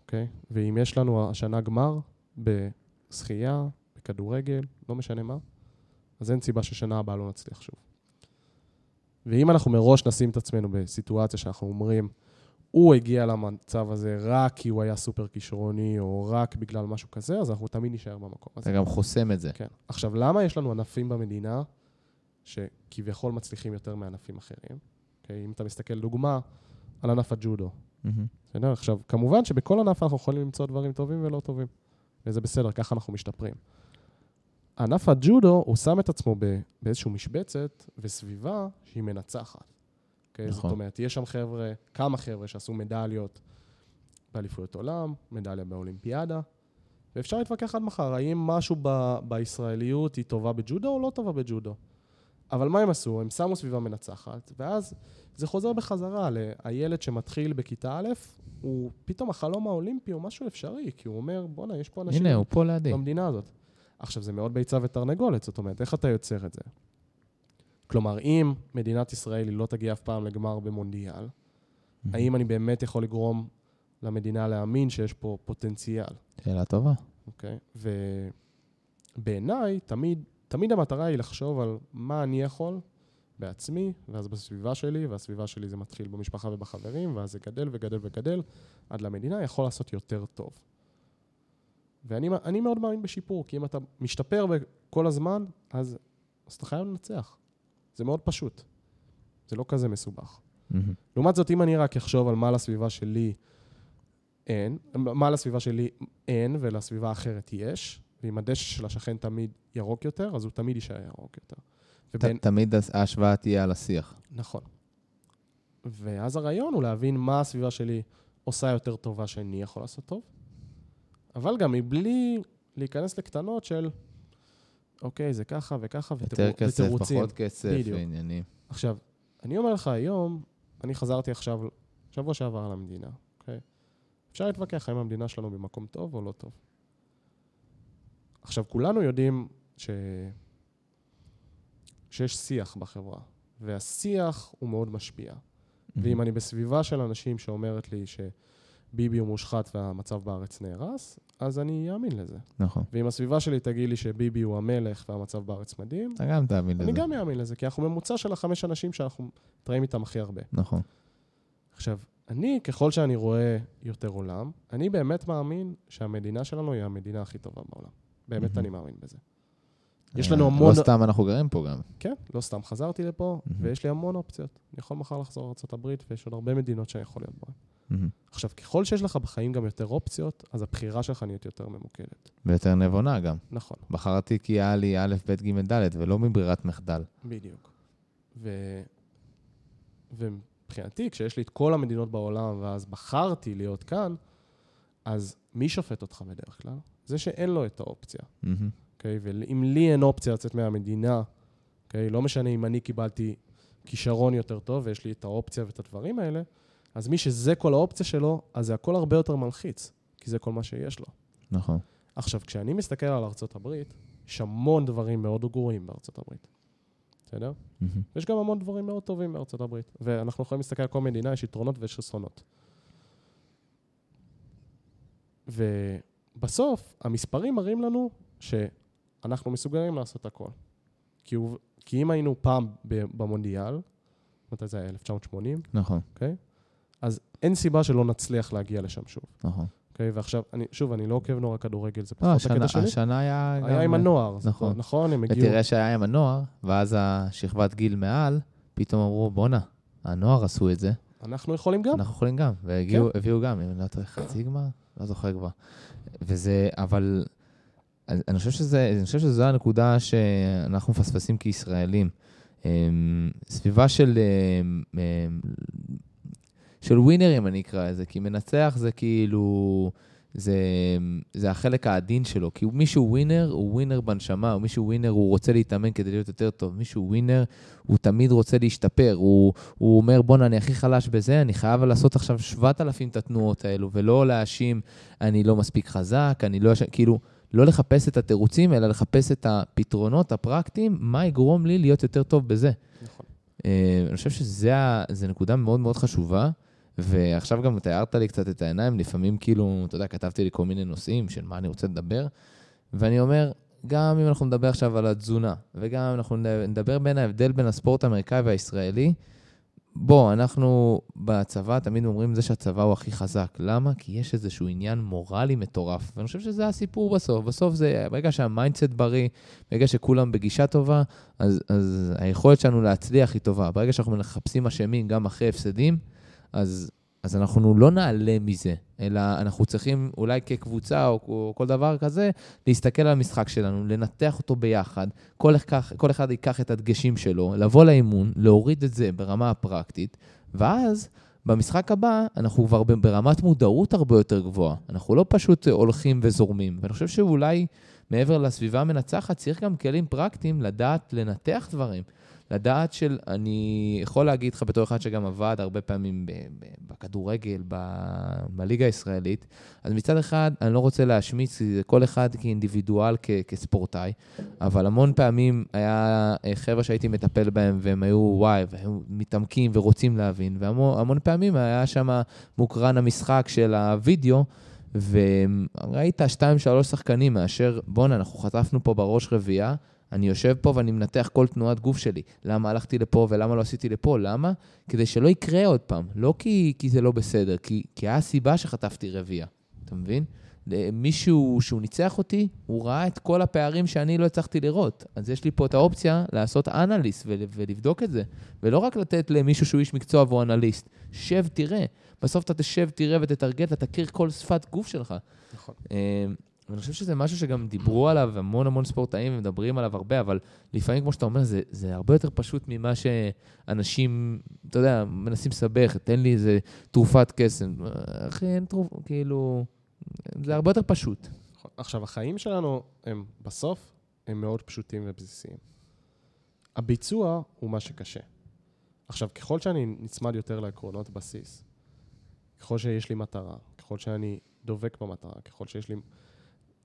אוקיי? Mm-hmm. Okay? ואם יש לנו השנה גמר בשחייה, בכדורגל, לא משנה מה, אז אין סיבה ששנה הבאה לא נצליח שוב. ואם אנחנו מראש נשים את עצמנו בסיטואציה שאנחנו אומרים, הוא הגיע למצב הזה רק כי הוא היה סופר כישרוני, או רק בגלל משהו כזה, אז אנחנו תמיד נשאר במקום הזה. אתה גם חוסם את זה. כן. עכשיו, למה יש לנו ענפים במדינה שכביכול מצליחים יותר מענפים אחרים? Okay, אוקיי? אם אתה מסתכל, דוגמה, על ענף הג'ודו. בסדר? Mm-hmm. עכשיו, כמובן שבכל ענף אנחנו יכולים למצוא דברים טובים ולא טובים, וזה בסדר, ככה אנחנו משתפרים. ענף הג'ודו, הוא שם את עצמו באיזושהי משבצת וסביבה שהיא מנצחת. אוקיי? נכון. זאת אומרת, יש שם חבר'ה, כמה חבר'ה שעשו מדליות באליפויות עולם, מדליה באולימפיאדה, ואפשר להתווכח עד מחר, האם משהו ב- בישראליות היא טובה בג'ודו או לא טובה בג'ודו. אבל מה הם עשו? הם שמו סביבה מנצחת, ואז זה חוזר בחזרה לילד שמתחיל בכיתה א', הוא פתאום החלום האולימפי הוא משהו אפשרי, כי הוא אומר, בואנה, יש פה אנשים... הנה, הוא פה לידי. במדינה הזאת. עכשיו, זה מאוד ביצה ותרנגולת, זאת אומרת, איך אתה יוצר את זה? כלומר, אם מדינת ישראל היא לא תגיע אף פעם לגמר במונדיאל, mm-hmm. האם אני באמת יכול לגרום למדינה להאמין שיש פה פוטנציאל? שאלה טובה. אוקיי? Okay? ובעיניי, תמיד, תמיד המטרה היא לחשוב על מה אני יכול בעצמי, ואז בסביבה שלי, והסביבה שלי זה מתחיל במשפחה ובחברים, ואז זה גדל וגדל וגדל, עד למדינה יכול לעשות יותר טוב. ואני מאוד מאמין בשיפור, כי אם אתה משתפר כל הזמן, אז, אז אתה חייב לנצח. זה מאוד פשוט. זה לא כזה מסובך. Mm-hmm. לעומת זאת, אם אני רק אחשוב על מה לסביבה שלי אין, מה לסביבה שלי אין ולסביבה האחרת יש, ואם הדשא של השכן תמיד ירוק יותר, אז הוא תמיד יישאר ירוק יותר. ובין... תמיד ההשוואה תהיה על השיח. נכון. ואז הרעיון הוא להבין מה הסביבה שלי עושה יותר טובה שאני יכול לעשות טוב, אבל גם מבלי להיכנס לקטנות של, אוקיי, זה ככה וככה, ותירוצים. יותר כסף, פחות כסף, עניינים. עכשיו, אני אומר לך היום, אני חזרתי עכשיו, שבוע שעבר על המדינה, אוקיי? אפשר להתווכח האם המדינה שלנו במקום טוב או לא טוב. עכשיו, כולנו יודעים ש... שיש שיח בחברה, והשיח הוא מאוד משפיע. Mm-hmm. ואם אני בסביבה של אנשים שאומרת לי ש... ביבי הוא מושחת והמצב בארץ נהרס, אז אני אאמין לזה. נכון. ואם הסביבה שלי תגיד לי שביבי הוא המלך והמצב בארץ מדהים, אתה גם תאמין לזה. אני גם אאמין לזה, כי אנחנו ממוצע של החמש אנשים שאנחנו מתראים איתם הכי הרבה. נכון. עכשיו, אני, ככל שאני רואה יותר עולם, אני באמת מאמין שהמדינה שלנו היא המדינה הכי טובה בעולם. באמת אני מאמין בזה. יש לנו המון... לא סתם אנחנו גרים פה גם. כן, לא סתם חזרתי לפה, ויש לי המון אופציות. אני יכול מחר לחזור לארה"ב, ויש עוד הרבה מדינות שאני יכול להיות בהן. עכשיו, ככל שיש לך בחיים גם יותר אופציות, אז הבחירה שלך נהיית יותר ממוקדת. ויותר נבונה גם. נכון. בחרתי כי היה לי א', ב', ג', ד', ולא מברירת מחדל. בדיוק. ו... ומבחינתי, כשיש לי את כל המדינות בעולם, ואז בחרתי להיות כאן, אז מי שופט אותך בדרך כלל? זה שאין לו את האופציה. אוקיי? Mm-hmm. Okay? ואם לי אין אופציה לצאת מהמדינה, אוקיי? Okay? לא משנה אם אני קיבלתי כישרון יותר טוב ויש לי את האופציה ואת הדברים האלה, אז מי שזה כל האופציה שלו, אז זה הכל הרבה יותר מלחיץ, כי זה כל מה שיש לו. נכון. עכשיו, כשאני מסתכל על ארצות הברית, יש המון דברים מאוד גרועים בארצות הברית. בסדר? Mm-hmm. יש גם המון דברים מאוד טובים בארצות הברית. ואנחנו יכולים להסתכל על כל מדינה, יש יתרונות ויש חסרונות. ובסוף, המספרים מראים לנו שאנחנו מסוגלים לעשות הכל. כי, הוא, כי אם היינו פעם במונדיאל, מתי זה היה? 1980? נכון. אוקיי? Okay? אז אין סיבה שלא נצליח להגיע לשם שוב. נכון. אוקיי, ועכשיו, אני, שוב, אני לא עוקב נורא כדורגל, זה לא, פחות הקטע שלי. השנה היה. היה עם הנוער, נכון. נכון, הם הגיעו... ותראה שהיה עם הנוער, ואז השכבת גיל מעל, פתאום אמרו, בואנה, הנוער עשו את זה. אנחנו יכולים גם. אנחנו יכולים גם, והביאו כן. גם, אם אני לא טועה, חצי גמר? לא זוכר כבר. וזה, אבל אני חושב, שזה, אני חושב שזו הנקודה שאנחנו מפספסים כישראלים. אמ, סביבה של אמ, אמ, של ווינרים, אני אקרא לזה, כי מנצח זה כאילו, זה, זה החלק העדין שלו. כי מישהו ווינר, הוא ווינר בנשמה, או מישהו ווינר, הוא רוצה להתאמן כדי להיות יותר טוב. מישהו ווינר, הוא תמיד רוצה להשתפר. הוא, הוא אומר, בואנה, אני הכי חלש בזה, אני חייב לעשות עכשיו 7,000 את התנועות האלו, ולא להאשים, אני לא מספיק חזק, אני לא... כאילו... לא לחפש את התירוצים, אלא לחפש את הפתרונות הפרקטיים, מה יגרום לי להיות יותר טוב בזה. נכון. אה, אני חושב שזו נקודה מאוד מאוד חשובה. ועכשיו גם תיארת לי קצת את העיניים, לפעמים כאילו, אתה יודע, כתבתי לי כל מיני נושאים של מה אני רוצה לדבר, ואני אומר, גם אם אנחנו נדבר עכשיו על התזונה, וגם אם אנחנו נדבר בין ההבדל בין הספורט האמריקאי והישראלי, בוא, אנחנו בצבא תמיד אומרים זה שהצבא הוא הכי חזק. למה? כי יש איזשהו עניין מורלי מטורף, ואני חושב שזה הסיפור בסוף. בסוף זה, ברגע שה mindset בריא, ברגע שכולם בגישה טובה, אז, אז היכולת שלנו להצליח היא טובה. ברגע שאנחנו מחפשים אשמים גם אחרי הפסדים, אז, אז אנחנו לא נעלה מזה, אלא אנחנו צריכים אולי כקבוצה או, או כל דבר כזה, להסתכל על המשחק שלנו, לנתח אותו ביחד, כל, אחד, כל אחד ייקח את הדגשים שלו, לבוא לאימון, להוריד את זה ברמה הפרקטית, ואז במשחק הבא אנחנו כבר ברמת מודעות הרבה יותר גבוהה. אנחנו לא פשוט הולכים וזורמים. ואני חושב שאולי מעבר לסביבה המנצחת, צריך גם כלים פרקטיים לדעת לנתח דברים. לדעת של, אני יכול להגיד לך בתור אחד שגם עבד הרבה פעמים בכדורגל, בליגה הישראלית, אז מצד אחד, אני לא רוצה להשמיץ, כל אחד כאינדיבידואל, כ- כספורטאי, אבל המון פעמים היה חבר'ה שהייתי מטפל בהם, והם היו וואי, והם מתעמקים ורוצים להבין, והמון פעמים היה שם מוקרן המשחק של הווידאו, וראית שתיים, שלוש שחקנים מאשר, בואנה, אנחנו חטפנו פה בראש רביעייה, אני יושב פה ואני מנתח כל תנועת גוף שלי. למה הלכתי לפה ולמה לא עשיתי לפה? למה? כדי שלא יקרה עוד פעם. לא כי, כי זה לא בסדר, כי, כי היה סיבה שחטפתי רביעייה. אתה מבין? מישהו שהוא ניצח אותי, הוא ראה את כל הפערים שאני לא הצלחתי לראות. אז יש לי פה את האופציה לעשות אנליסט ולבדוק את זה. ולא רק לתת למישהו שהוא איש מקצוע והוא אנליסט. שב, תראה. בסוף אתה תשב, תראה ותתרגל, אתה תכיר כל שפת גוף שלך. נכון. ואני חושב שזה משהו שגם דיברו עליו המון המון ספורטאים ומדברים עליו הרבה, אבל לפעמים, כמו שאתה אומר, זה, זה הרבה יותר פשוט ממה שאנשים, אתה יודע, מנסים לסבך, תן לי איזה תרופת קסם. אחי, אין תרופה, כאילו, זה הרבה יותר פשוט. עכשיו, החיים שלנו הם בסוף, הם מאוד פשוטים ובסיסיים. הביצוע הוא מה שקשה. עכשיו, ככל שאני נצמד יותר לעקרונות בסיס, ככל שיש לי מטרה, ככל שאני דובק במטרה, ככל שיש לי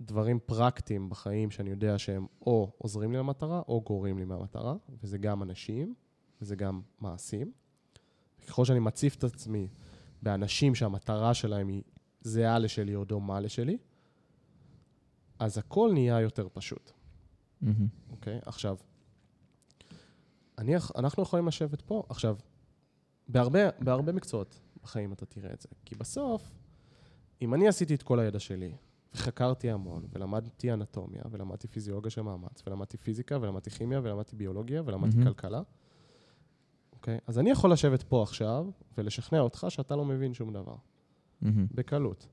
דברים פרקטיים בחיים שאני יודע שהם או עוזרים לי למטרה או גורעים לי מהמטרה, וזה גם אנשים וזה גם מעשים. ככל שאני מציף את עצמי באנשים שהמטרה שלהם היא זהה לשלי או דומה לשלי, אז הכל נהיה יותר פשוט. אוקיי? Mm-hmm. Okay? עכשיו, אני, אנחנו יכולים לשבת פה. עכשיו, בהרבה, בהרבה מקצועות בחיים אתה תראה את זה. כי בסוף, אם אני עשיתי את כל הידע שלי, חקרתי המון, ולמדתי אנטומיה, ולמדתי פיזיולוגיה של מאמץ, ולמדתי פיזיקה, ולמדתי כימיה, ולמדתי ביולוגיה, ולמדתי mm-hmm. כלכלה. אוקיי? אז אני יכול לשבת פה עכשיו ולשכנע אותך שאתה לא מבין שום דבר. Mm-hmm. בקלות.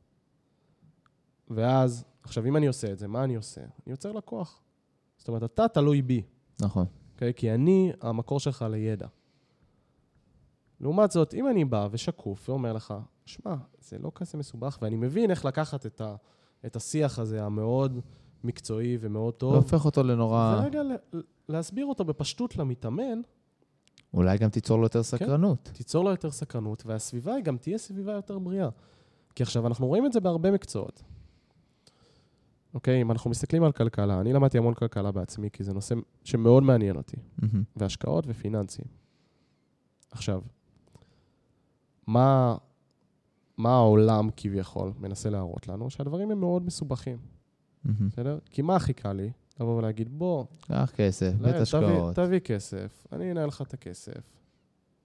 ואז, עכשיו, אם אני עושה את זה, מה אני עושה? אני יוצר לקוח. זאת אומרת, אתה תלוי בי. נכון. אוקיי? כי אני המקור שלך לידע. לעומת זאת, אם אני בא ושקוף ואומר לך, שמע, זה לא כזה מסובך, ואני מבין איך לקחת את, ה, את השיח הזה המאוד מקצועי ומאוד טוב. והופך אותו לנורא... ורגע להסביר אותו בפשטות למתאמן. אולי גם תיצור לו יותר כן, סקרנות. כן, תיצור לו יותר סקרנות, והסביבה היא גם תהיה סביבה יותר בריאה. כי עכשיו, אנחנו רואים את זה בהרבה מקצועות. אוקיי, אם אנחנו מסתכלים על כלכלה, אני למדתי המון כלכלה בעצמי, כי זה נושא שמאוד מעניין אותי, mm-hmm. והשקעות ופיננסים. עכשיו, מה, מה העולם כביכול מנסה להראות לנו? שהדברים הם מאוד מסובכים. בסדר? כי מה הכי קל לי? לבוא ולהגיד, בוא... קח כסף, בית השקעות. תביא, כסף, אני אנהל לך את הכסף,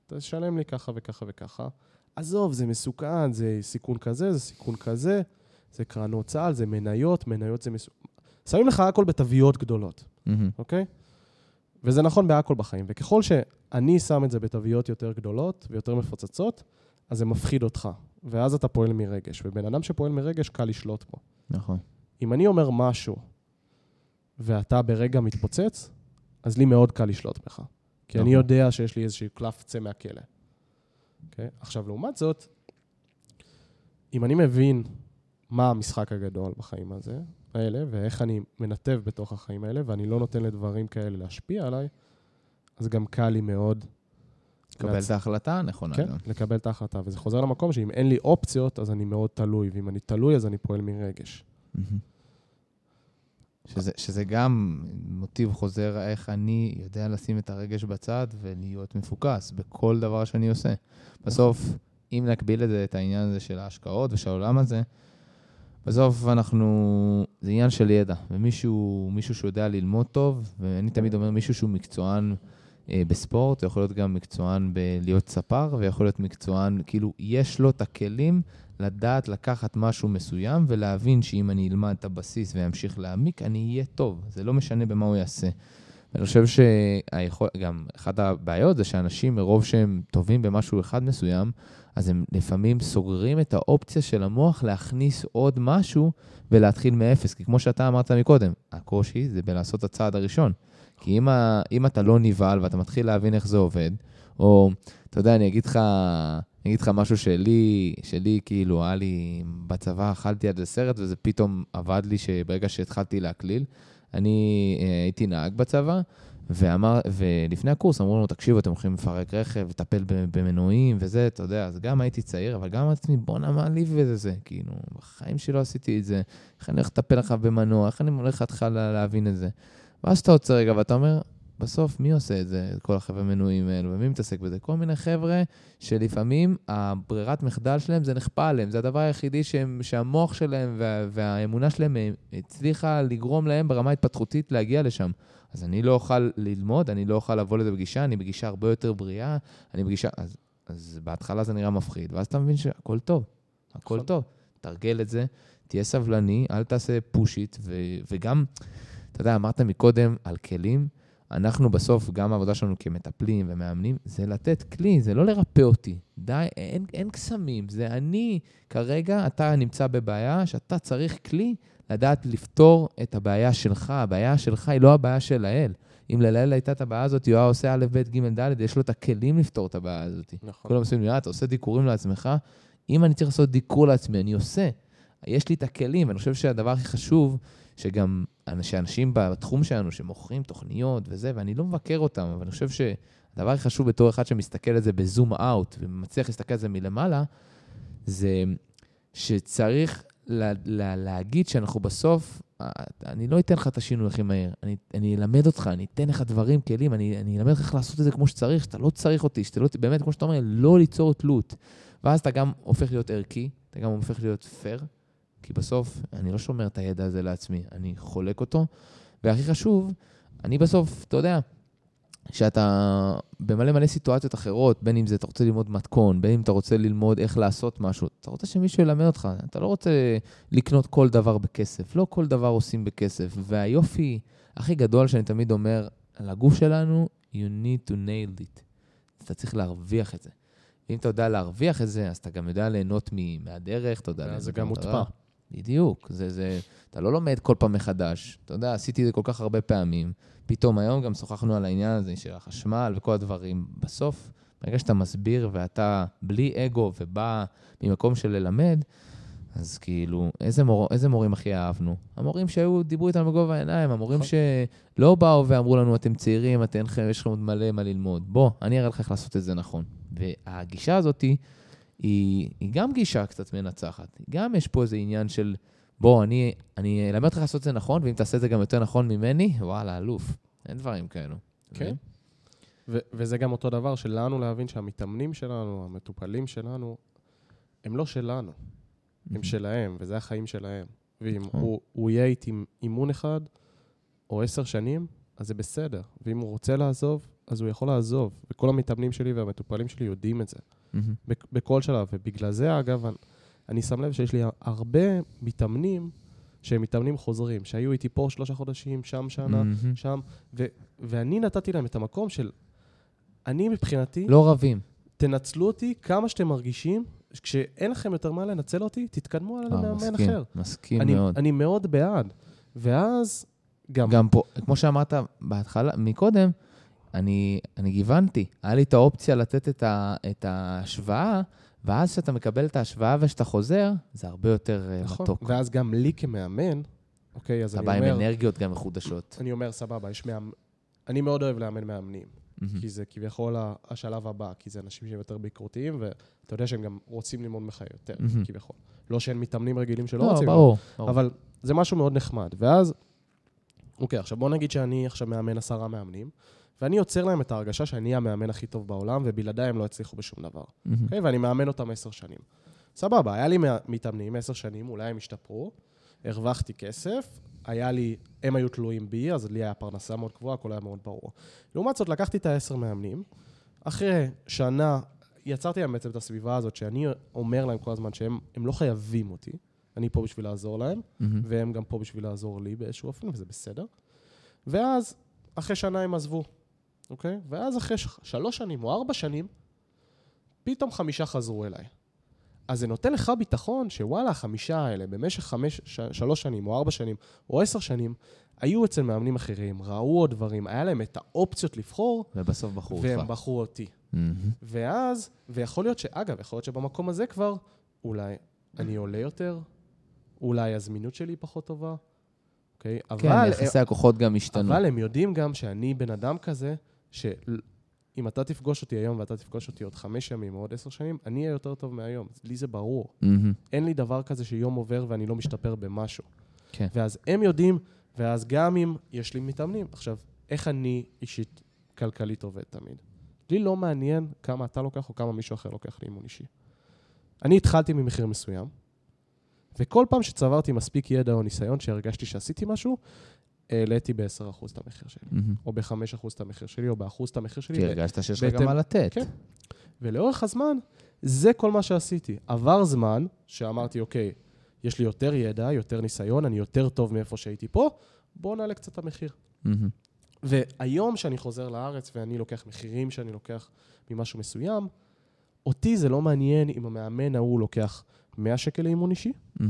תשלם לי ככה וככה וככה. עזוב, זה מסוכן, זה סיכון כזה, זה סיכון כזה. זה קרנות צה"ל, זה מניות, מניות זה... מס... שמים לך הכל בתוויות גדולות. אוקיי? וזה נכון בהכל בחיים. וככל שאני שם את זה בתוויות יותר גדולות ויותר מפוצצות, אז זה מפחיד אותך. ואז אתה פועל מרגש. ובן אדם שפועל מרגש, קל לשלוט בו. נכון. אם אני אומר משהו ואתה ברגע מתפוצץ, אז לי מאוד קל לשלוט בך. כי נכון. אני יודע שיש לי איזשהו קלף צא מהכלא. Okay? אוקיי? עכשיו, לעומת זאת, אם אני מבין מה המשחק הגדול בחיים הזה, האלה, ואיך אני מנתב בתוך החיים האלה, ואני לא נותן לדברים כאלה להשפיע עליי, אז גם קל לי מאוד... לקבל. את ההחלטה הנכונה כן, גם. לקבל את ההחלטה. וזה חוזר למקום שאם אין לי אופציות, אז אני מאוד תלוי, ואם אני תלוי, אז אני פועל מרגש. שזה, שזה גם מוטיב חוזר איך אני יודע לשים את הרגש בצד ולהיות מפוקס בכל דבר שאני עושה. בסוף, אם נקביל את זה, את העניין הזה של ההשקעות ושל העולם הזה, בסוף אנחנו, זה עניין של ידע, ומישהו מישהו שיודע ללמוד טוב, ואני תמיד אומר מישהו שהוא מקצוען אה, בספורט, יכול להיות גם מקצוען בלהיות ספר, ויכול להיות מקצוען, כאילו, יש לו את הכלים לדעת לקחת משהו מסוים ולהבין שאם אני אלמד את הבסיס ואמשיך להעמיק, אני אהיה טוב. זה לא משנה במה הוא יעשה. ואני חושב שגם אחת הבעיות זה שאנשים, מרוב שהם טובים במשהו אחד מסוים, אז הם לפעמים סוגרים את האופציה של המוח להכניס עוד משהו ולהתחיל מאפס. כי כמו שאתה אמרת מקודם, הקושי זה בלעשות את הצעד הראשון. כי אם, ה, אם אתה לא נבהל ואתה מתחיל להבין איך זה עובד, או, אתה יודע, אני אגיד לך, אני אגיד לך משהו שלי, שלי, כאילו, היה לי, בצבא אכלתי עד לסרט, וזה פתאום עבד לי שברגע שהתחלתי להקליל, אני אה, הייתי נהג בצבא, ואמר, ולפני הקורס אמרו לנו, תקשיבו, אתם הולכים לפרק רכב, לטפל במנועים וזה, אתה יודע, אז גם הייתי צעיר, אבל גם אמרתי לעצמי, בואנה, מה לי וזה זה, כאילו, בחיים שלי לא עשיתי את זה, איך אני הולך לטפל לך במנוע, איך אני הולך להתחיל להבין את זה. ואז אתה עוצר רגע ואתה אומר, בסוף, מי עושה את זה, את כל החבר'ה מנויים האלו, ומי מתעסק בזה? כל מיני חבר'ה שלפעמים הברירת מחדל שלהם זה נכפה עליהם, זה הדבר היחידי שהם, שהמוח שלהם וה, והאמונה שלהם הצליחה לגרום להם ברמה התפתחותית להגיע לשם. אז אני לא אוכל ללמוד, אני לא אוכל לבוא לזה בגישה, אני בגישה הרבה יותר בריאה, אני בגישה... אז, אז בהתחלה זה נראה מפחיד, ואז אתה מבין שהכל טוב, הכל נכון. טוב. תרגל את זה, תהיה סבלני, אל תעשה פושיט, ו- וגם, אתה יודע, אמרת מקודם על כלים, אנחנו בסוף, גם העבודה שלנו כמטפלים ומאמנים, זה לתת כלי, זה לא לרפא אותי. די, אין, אין קסמים, זה אני, כרגע אתה נמצא בבעיה שאתה צריך כלי לדעת לפתור את הבעיה שלך. הבעיה שלך היא לא הבעיה של האל. אם ללילה הייתה את הבעיה הזאת, הוא היה עושה א', ב', ג', ד', יש לו את הכלים לפתור את הבעיה הזאת. נכון. כולם עושים אתה עושה דיקורים לעצמך? אם אני צריך לעשות דיקור לעצמי, אני עושה. יש לי את הכלים, ואני חושב שהדבר הכי חשוב, שגם שאנשים בתחום שלנו, שמוכרים תוכניות וזה, ואני לא מבקר אותם, אבל אני חושב שהדבר הכי חשוב בתור אחד שמסתכל על זה בזום אאוט, ומצליח להסתכל על זה מלמעלה, זה שצריך לה, לה, להגיד שאנחנו בסוף, אני לא אתן לך את השינוי הכי מהר, אני, אני אלמד אותך, אני אתן לך דברים, כלים, אני, אני אלמד אותך איך לעשות את זה כמו שצריך, שאתה לא צריך אותי, שאתה לא, באמת, כמו שאתה אומר, לא ליצור תלות. ואז אתה גם הופך להיות ערכי, אתה גם הופך להיות פייר, כי בסוף אני לא שומר את הידע הזה לעצמי, אני חולק אותו, והכי חשוב, אני בסוף, אתה יודע, שאתה במלא מלא סיטואציות אחרות, בין אם זה אתה רוצה ללמוד מתכון, בין אם אתה רוצה ללמוד איך לעשות משהו, אתה רוצה שמישהו ילמד אותך, אתה לא רוצה לקנות כל דבר בכסף, לא כל דבר עושים בכסף. והיופי הכי גדול שאני תמיד אומר על הגוף שלנו, you need to nail it. אתה צריך להרוויח את זה. ואם אתה יודע להרוויח את זה, אז אתה גם יודע ליהנות מהדרך, אתה יודע ליהנות זה גם מוטפע. בדיוק. זה, זה, אתה לא לומד כל פעם מחדש. אתה יודע, עשיתי את זה כל כך הרבה פעמים. פתאום היום גם שוחחנו על העניין הזה של החשמל וכל הדברים. בסוף, ברגע שאתה מסביר ואתה בלי אגו ובא ממקום של ללמד, אז כאילו, איזה, מור, איזה מורים הכי אהבנו? המורים שהיו, דיברו איתנו בגובה העיניים, המורים נכון. שלא באו ואמרו לנו, אתם צעירים, אתם, יש לכם עוד מלא מה ללמוד. בוא, אני אראה לך איך לעשות את זה נכון. והגישה הזאת היא, היא גם גישה קצת מנצחת. גם יש פה איזה עניין של, בוא, אני, אני אלמד אותך לעשות את זה נכון, ואם תעשה את זה גם יותר נכון ממני, וואלה, אלוף. אין דברים כאלו. כן. ו- וזה גם אותו דבר שלנו להבין שהמתאמנים שלנו, המטופלים שלנו, הם לא שלנו, הם שלהם, וזה החיים שלהם. ואם נכון. הוא, הוא יהיה איתי אימון אחד או עשר שנים, אז זה בסדר. ואם הוא רוצה לעזוב, אז הוא יכול לעזוב. וכל המתאמנים שלי והמטופלים שלי יודעים את זה. Mm-hmm. בכל שלב. ובגלל זה, אגב, אני שם לב שיש לי הרבה מתאמנים שהם מתאמנים חוזרים, שהיו איתי פה שלושה חודשים, שם שנה, mm-hmm. שם, ו- ואני נתתי להם את המקום של... אני מבחינתי... לא רבים. תנצלו אותי כמה שאתם מרגישים, כשאין לכם יותר מה לנצל אותי, תתקדמו על אה, מאמן אחר. מסכים אני, מאוד. אני מאוד בעד. ואז גם... גם פה, כמו שאמרת בהתחלה, מקודם, אני, אני גיוונתי. היה לי את האופציה לתת את, ה, את ההשוואה, ואז כשאתה מקבל את ההשוואה וכשאתה חוזר, זה הרבה יותר אה, נכון, מתוק. ואז גם לי כמאמן, אוקיי, אז אני אומר... אתה בא עם אנרגיות גם מחודשות. אני אומר, סבבה, יש מאמן... אני מאוד אוהב לאמן מאמנים, mm-hmm. כי זה כביכול השלב הבא, כי זה אנשים שהם יותר ביקורתיים, ואתה יודע שהם גם רוצים ללמוד ממך יותר, mm-hmm. כביכול. לא שאין מתאמנים רגילים שלא לא, רוצים, ברור, ברור. אבל זה משהו מאוד נחמד. ואז, אוקיי, עכשיו בוא נגיד שאני עכשיו מאמן עשרה מאמנים, ואני יוצר להם את ההרגשה שאני המאמן הכי טוב בעולם, ובלעדיי הם לא יצליחו בשום דבר. Mm-hmm. Okay? אוקיי? ואני מאמן אותם עשר שנים. סבבה, היה לי מתאמנים עשר שנים, אולי הם השתפרו, הרווחתי כסף, היה לי, הם היו תלויים בי, אז לי היה פרנסה מאוד גבוהה, הכל היה מאוד ברור. לעומת זאת, לקחתי את העשר מאמנים, אחרי שנה יצרתי להם בעצם את הסביבה הזאת, שאני אומר להם כל הזמן שהם לא חייבים אותי, אני פה בשביל לעזור להם, mm-hmm. והם גם פה בשביל לעזור לי באיזשהו אופן, וזה בסדר. ואז, אחרי שנה הם עזבו. אוקיי? ואז אחרי שלוש שנים או ארבע שנים, פתאום חמישה חזרו אליי. אז זה נותן לך ביטחון שוואלה, החמישה האלה במשך חמש, ש, שלוש שנים או ארבע שנים או עשר שנים, היו אצל מאמנים אחרים, ראו עוד דברים, היה להם את האופציות לבחור. ובסוף בחרו אותך. והם בחרו אותי. Mm-hmm. ואז, ויכול להיות שאגב, יכול להיות שבמקום הזה כבר, אולי אני עולה יותר, אולי הזמינות שלי פחות טובה, אוקיי? כן, אבל... יחסי הכוחות גם השתנו. אבל הם יודעים גם שאני בן אדם כזה, שאם אתה תפגוש אותי היום ואתה תפגוש אותי עוד חמש ימים או עוד עשר שנים, אני אהיה יותר טוב מהיום. לי זה ברור. Mm-hmm. אין לי דבר כזה שיום עובר ואני לא משתפר במשהו. כן. ואז הם יודעים, ואז גם אם יש לי מתאמנים. עכשיו, איך אני אישית כלכלית עובד תמיד? לי לא מעניין כמה אתה לוקח או כמה מישהו אחר לוקח לאימון אישי. אני התחלתי ממחיר מסוים, וכל פעם שצברתי מספיק ידע או ניסיון שהרגשתי שעשיתי משהו, העליתי ב-10% את המחיר שלי, mm-hmm. או ב-5% את המחיר שלי, או ב-1% את המחיר שלי. כי הרגשת שיש לך גם מה לתת. כן. ולאורך הזמן, זה כל מה שעשיתי. עבר זמן שאמרתי, אוקיי, יש לי יותר ידע, יותר ניסיון, אני יותר טוב מאיפה שהייתי פה, בואו נעלה קצת את המחיר. Mm-hmm. והיום שאני חוזר לארץ ואני לוקח מחירים שאני לוקח ממשהו מסוים, אותי זה לא מעניין אם המאמן ההוא לוקח 100 שקל לאימון אישי, mm-hmm.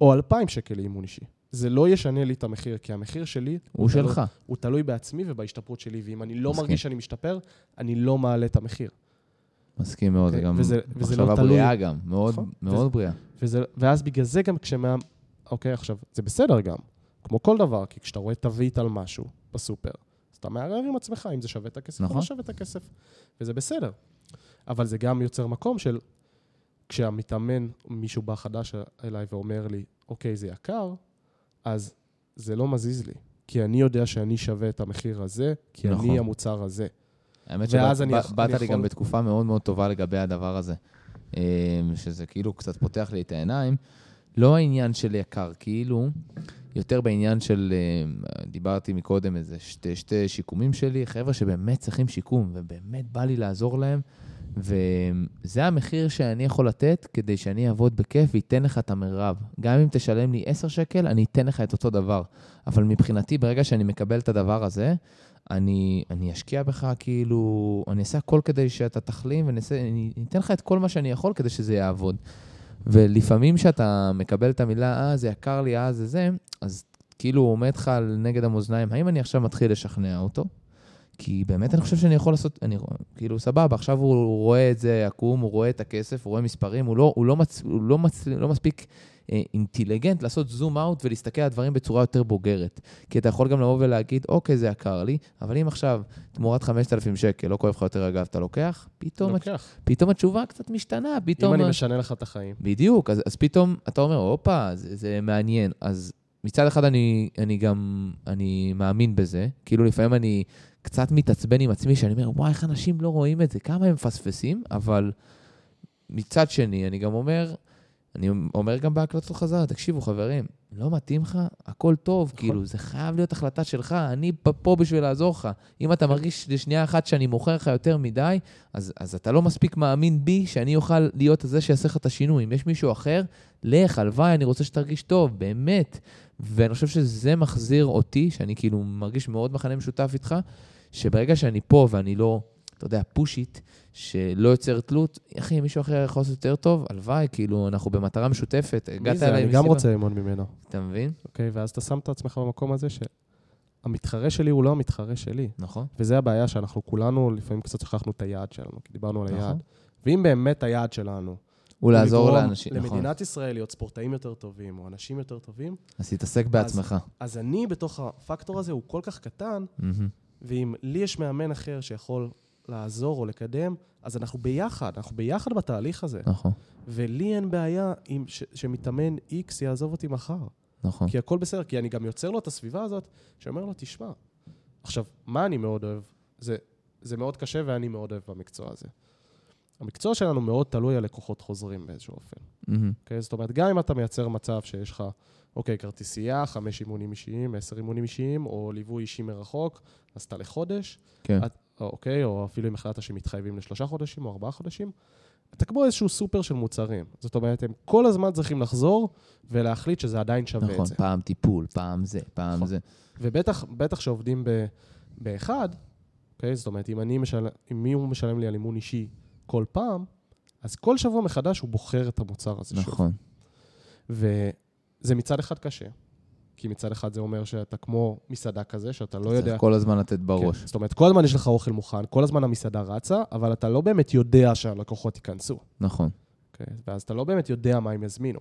או 2,000 שקל לאימון אישי. זה לא ישנה לי את המחיר, כי המחיר שלי... הוא, הוא שלך. תלוי, הוא תלוי בעצמי ובהשתפרות שלי, ואם אני לא מסכים. מרגיש שאני משתפר, אני לא מעלה את המחיר. מסכים מאוד, okay, אוקיי? זה גם וזה, וזה לא תלוי... בריאה גם, מאוד, נכון? מאוד וזה, בריאה. וזה, ואז בגלל זה גם כשמה... אוקיי, עכשיו, זה בסדר גם, כמו כל דבר, כי כשאתה רואה תווית על משהו בסופר, אז אתה מערער עם עצמך אם זה שווה את הכסף נכון. או לא שווה את הכסף, וזה בסדר. אבל זה גם יוצר מקום של כשהמתאמן, מישהו בא חדש אליי ואומר לי, אוקיי, זה יקר, אז זה לא מזיז לי. כי אני יודע שאני שווה את המחיר הזה, כי נכון. אני המוצר הזה. האמת שבאת לי גם בתקופה מאוד מאוד טובה לגבי הדבר הזה. אמ, שזה כאילו קצת פותח לי את העיניים. לא העניין של יקר, כאילו, יותר בעניין של, אה, דיברתי מקודם, איזה שתי, שתי שיקומים שלי, חבר'ה שבאמת צריכים שיקום, ובאמת בא לי לעזור להם, וזה המחיר שאני יכול לתת כדי שאני אעבוד בכיף ואתן לך את המרב. גם אם תשלם לי 10 שקל, אני אתן לך את אותו דבר. אבל מבחינתי, ברגע שאני מקבל את הדבר הזה, אני, אני אשקיע בך כאילו, אני אעשה הכל כדי שאתה תחלים, ואני אני אתן לך את כל מה שאני יכול כדי שזה יעבוד. ולפעמים כשאתה מקבל את המילה, אה, זה יקר לי, אה, זה זה, אז כאילו הוא עומד לך נגד המאזניים, האם אני עכשיו מתחיל לשכנע אותו? כי באמת אני חושב שאני יכול לעשות, אני, כאילו, סבבה, עכשיו הוא רואה את זה עקום, הוא רואה את הכסף, הוא רואה מספרים, הוא לא, הוא לא, מצ, הוא לא, מצ, לא מספיק אה, אינטליגנט לעשות זום אאוט ולהסתכל על דברים בצורה יותר בוגרת. כי אתה יכול גם לבוא ולהגיד, אוקיי, זה יקר לי, אבל אם עכשיו תמורת 5,000 שקל, לא כואב לך יותר אגב, אתה לוקח, פתאום, לוקח. פתאום התשובה קצת משתנה, פתאום... אם אני משנה לך את החיים. בדיוק, אז, אז פתאום אתה אומר, הופה, זה, זה מעניין. אז מצד אחד אני, אני גם, אני מאמין בזה, כאילו לפעמים אני קצת מתעצבן עם עצמי, שאני אומר, וואי, איך אנשים לא רואים את זה, כמה הם מפספסים, אבל מצד שני, אני גם אומר, אני אומר גם בהקלטות חזרה, תקשיבו, חברים, לא מתאים לך, הכל טוב, נכון. כאילו, זה חייב להיות החלטה שלך, אני פה בשביל לעזור לך. אם אתה מרגיש לשנייה אחת שאני מוכר לך יותר מדי, אז, אז אתה לא מספיק מאמין בי שאני אוכל להיות זה שיעשה לך את השינוי. אם יש מישהו אחר, לך, הלוואי, אני רוצה שתרגיש טוב, באמת. ואני חושב שזה מחזיר אותי, שאני כאילו מרגיש מאוד מחנה משותף איתך, שברגע שאני פה ואני לא, אתה יודע, פושית, שלא יוצר תלות, אחי, מישהו אחר יכול לעשות יותר טוב, הלוואי, כאילו, אנחנו במטרה משותפת. מי זה? אני גם רוצה ללמוד ממנו. אתה מבין? אוקיי, ואז אתה שם את עצמך במקום הזה שהמתחרה שלי הוא לא המתחרה שלי. נכון. וזה הבעיה שאנחנו כולנו, לפעמים קצת שכחנו את היעד שלנו, כי דיברנו על היעד. נכון. ואם באמת היעד שלנו... הוא לעזור לאנשים, נכון. למדינת ישראל להיות ספורטאים יותר טובים, או אנשים יותר טובים. אז תתעסק בעצמך. אז, אז אני, בתוך הפקטור הזה, הוא כל כך קטן, mm-hmm. ואם לי יש מאמן אחר שיכול לעזור או לקדם, אז אנחנו ביחד, אנחנו ביחד בתהליך הזה. נכון. ולי אין בעיה עם ש- שמתאמן X יעזוב אותי מחר. נכון. כי הכל בסדר, כי אני גם יוצר לו את הסביבה הזאת, שאומר לו, תשמע, עכשיו, מה אני מאוד אוהב? זה, זה מאוד קשה ואני מאוד אוהב במקצוע הזה. המקצוע שלנו מאוד תלוי על לקוחות חוזרים באיזשהו אופן. Mm-hmm. Okay, אוקיי? זאת אומרת, גם אם אתה מייצר מצב שיש לך, אוקיי, כרטיסייה, חמש אימונים אישיים, עשר אימונים אישיים, או ליווי אישי מרחוק, אז אתה לחודש. כן. את, אוקיי, או אפילו אם החלטת שמתחייבים לשלושה חודשים או ארבעה חודשים, אתה כמו איזשהו סופר של מוצרים. זאת אומרת, הם כל הזמן צריכים לחזור ולהחליט שזה עדיין שווה נכון, את זה. נכון, פעם טיפול, פעם זה, פעם נכון. זה. ובטח, בטח שעובדים ב, באחד, אוקיי? זאת אומרת, אם אני משל... אם מי הוא משלם לי על אימון אישי כל פעם, אז כל שבוע מחדש הוא בוחר את המוצר הזה נכון. שוב. וזה מצד אחד קשה, כי מצד אחד זה אומר שאתה כמו מסעדה כזה, שאתה לא יודע... צריך כל הזמן לתת בראש. כן, זאת אומרת, כל הזמן יש לך אוכל מוכן, כל הזמן המסעדה רצה, אבל אתה לא באמת יודע שהלקוחות ייכנסו. נכון. Okay, אוקיי? ואז אתה לא באמת יודע מה הם יזמינו.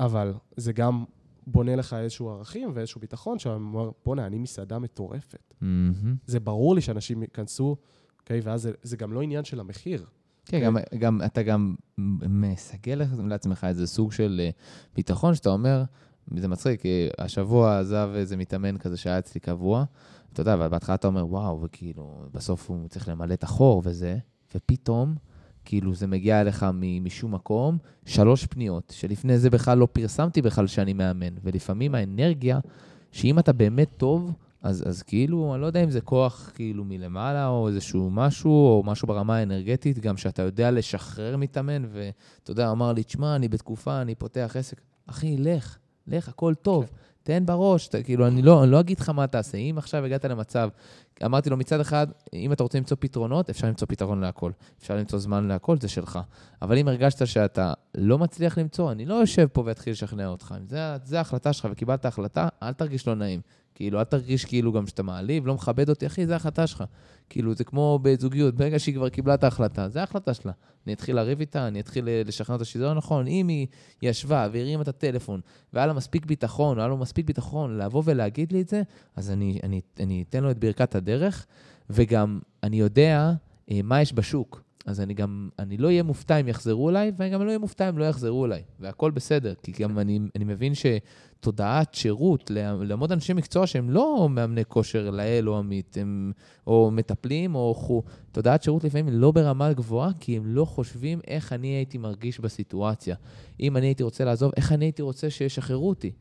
אבל זה גם בונה לך איזשהו ערכים ואיזשהו ביטחון, שאתה אומר, בוא'נה, אני מסעדה מטורפת. Mm-hmm. זה ברור לי שאנשים ייכנסו, אוקיי? Okay, ואז זה, זה גם לא עניין של המחיר. כן. גם, גם, אתה גם מסגל לעצמך איזה סוג של אה, ביטחון, שאתה אומר, זה מצחיק, כי השבוע עזב איזה מתאמן כזה שהיה אצלי קבוע, אתה יודע, בהתחלה אתה אומר, וואו, וכאילו, בסוף הוא צריך למלא את החור וזה, ופתאום, כאילו, זה מגיע אליך משום מקום, שלוש פניות, שלפני זה בכלל לא פרסמתי בכלל שאני מאמן, ולפעמים האנרגיה, שאם אתה באמת טוב, אז, אז כאילו, אני לא יודע אם זה כוח כאילו מלמעלה, או איזשהו משהו, או משהו ברמה האנרגטית, גם שאתה יודע לשחרר מתאמן, ואתה יודע, אמר לי, תשמע, אני בתקופה, אני פותח עסק. אחי, לך, לך, הכל טוב. כן. תן בראש, ת, כאילו, אני לא, אני לא אגיד לך מה תעשה. אם עכשיו הגעת למצב, אמרתי לו, מצד אחד, אם אתה רוצה למצוא פתרונות, אפשר למצוא פתרון להכל. אפשר למצוא זמן להכל, זה שלך. אבל אם הרגשת שאתה לא מצליח למצוא, אני לא יושב פה ואתחיל לשכנע אותך. אם זו ההחלטה שלך וקיבלת החלטה, אל תרגיש לא נעים. כאילו, אל תרגיש כאילו גם שאתה מעליב, לא מכבד אותי, אחי, זו ההחלטה שלך. כאילו, זה כמו בזוגיות, ברגע שהיא כבר קיבלה את ההחלטה, זו ההחלטה שלה. אני אתחיל לריב איתה, אני אתחיל לשכנע אותה שזה לא נכון. אם היא ישבה והרימה את הטלפון, והיה לה מספיק ביטחון, היה לו מספיק ביטחון לבוא ולהגיד לי את זה, אז אני, אני, אני אתן לו את ברכת הדרך, וגם אני יודע אה, מה יש בשוק. אז אני גם, אני לא אהיה מופתע אם יחזרו אליי, ואני גם לא אהיה מופתע אם לא יחזרו אליי, והכל בסדר, כי גם אני, אני מבין שתודעת שירות לעמוד אנשי מקצוע שהם לא מאמני כושר לאל או עמית, הם או מטפלים או חו, תודעת שירות לפעמים לא ברמה גבוהה, כי הם לא חושבים איך אני הייתי מרגיש בסיטואציה. אם אני הייתי רוצה לעזוב, איך אני הייתי רוצה שישחררו אותי.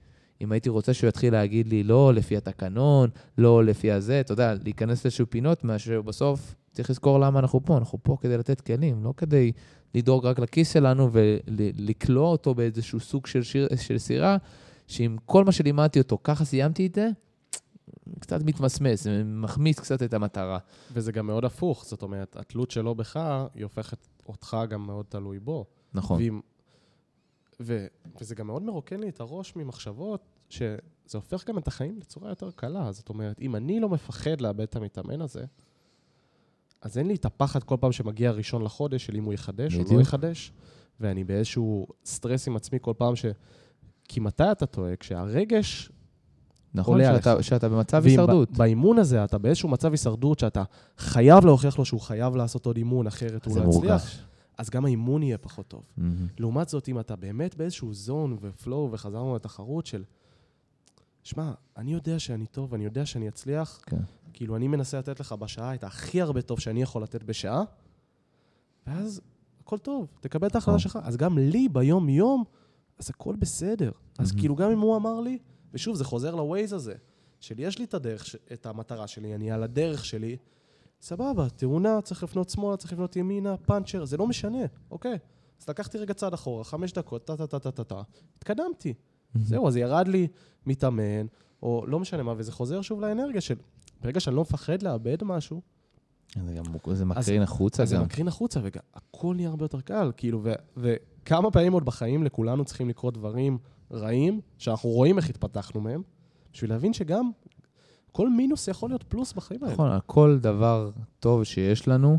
אם הייתי רוצה שהוא יתחיל להגיד לי, לא לפי התקנון, לא לפי הזה, אתה יודע, להיכנס לאיזשהו פינות, מאשר בסוף צריך לזכור למה אנחנו פה. אנחנו פה כדי לתת כלים, לא כדי לדאוג רק לכיס שלנו ולקלוע אותו באיזשהו סוג של, שיר, של סירה, שעם כל מה שלימדתי אותו, ככה סיימתי את זה, קצת מתמסמס, זה מחמיץ קצת את המטרה. וזה גם מאוד הפוך, זאת אומרת, התלות שלו בך, היא הופכת אותך גם מאוד תלוי בו. נכון. ואם, ו, וזה גם מאוד מרוקן לי את הראש ממחשבות, שזה הופך גם את החיים בצורה יותר קלה. זאת אומרת, אם אני לא מפחד לאבד את המתאמן הזה, אז אין לי את הפחד כל פעם שמגיע ראשון לחודש, של אם הוא יחדש או לא יחדש, ואני באיזשהו סטרס עם עצמי כל פעם ש... כי מתי אתה טועה? כשהרגש נכון, שאתה, שאתה במצב הישרדות. באימון הזה, אתה באיזשהו מצב הישרדות שאתה חייב להוכיח לו שהוא חייב לעשות עוד אימון, אחרת הוא לא יצליח. אז גם האימון יהיה פחות טוב. Mm-hmm. לעומת זאת, אם אתה באמת באיזשהו זון ופלואו, וחזרנו לתחרות של, שמע, אני יודע שאני טוב, אני יודע שאני אצליח, כן. כאילו, אני מנסה לתת לך בשעה את הכי הרבה טוב שאני יכול לתת בשעה, ואז הכל טוב, תקבל את ההחלטה שלך. אז גם לי ביום-יום, אז הכל בסדר. אז כאילו, גם אם הוא אמר לי, ושוב, זה חוזר לווייז הזה, של יש לי את הדרך, את המטרה שלי, אני על הדרך שלי, סבבה, תאונה, צריך לפנות שמאלה, צריך לפנות ימינה, פאנצ'ר, זה לא משנה, אוקיי. אז לקחתי רגע צעד אחורה, חמש דקות, טה-טה-טה-טה-טה, התקדמתי. זהו, אז ירד לי מתאמן, או לא משנה מה, וזה חוזר שוב לאנרגיה של, ברגע שאני לא מפחד לאבד משהו, זה גם, זה מקרין החוצה גם. זה מקרין החוצה, והכל נהיה הרבה יותר קל, כאילו, ו, וכמה פעמים עוד בחיים לכולנו צריכים לקרות דברים רעים, שאנחנו רואים איך התפתחנו מהם, בשביל להבין שגם כל מינוס יכול להיות פלוס בחיים האלה. נכון, כל דבר טוב שיש לנו,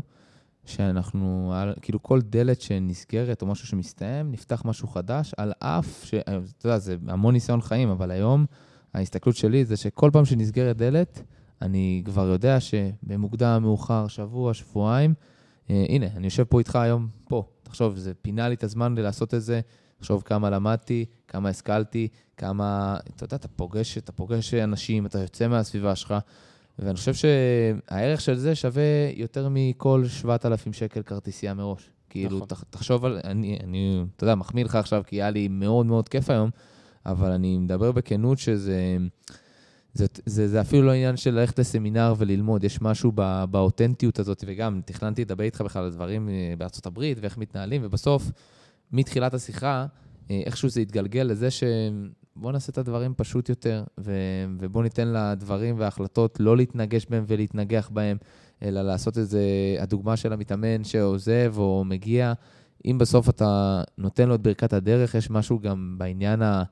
שאנחנו, כאילו כל דלת שנסגרת או משהו שמסתיים, נפתח משהו חדש, על אף ש... אתה יודע, זה המון ניסיון חיים, אבל היום ההסתכלות שלי זה שכל פעם שנסגרת דלת, אני כבר יודע שבמוקדם, מאוחר, שבוע, שבועיים, אה, הנה, אני יושב פה איתך היום, פה. תחשוב, זה פינה לי את הזמן לעשות את זה, תחשוב כמה למדתי, כמה השכלתי, כמה, אתה יודע, אתה פוגש, אתה פוגש אנשים, אתה יוצא מהסביבה שלך, ואני חושב שהערך של זה שווה יותר מכל 7,000 שקל כרטיסייה מראש. כאילו, נכון. תחשוב על, אני, אני, אתה יודע, מחמיא לך עכשיו, כי היה לי מאוד מאוד כיף היום, אבל אני מדבר בכנות שזה... זה, זה, זה אפילו לא עניין של ללכת לסמינר וללמוד, יש משהו בא, באותנטיות הזאת, וגם תכננתי לדבר איתך בכלל על דברים אה, בארצות הברית ואיך מתנהלים, ובסוף, מתחילת השיחה, אה, איכשהו זה התגלגל לזה ש... נעשה את הדברים פשוט יותר, ו... ובוא ניתן לדברים וההחלטות לא להתנגש בהם ולהתנגח בהם, אלא לעשות את זה, הדוגמה של המתאמן שעוזב או מגיע, אם בסוף אתה נותן לו את ברכת הדרך, יש משהו גם בעניין ה...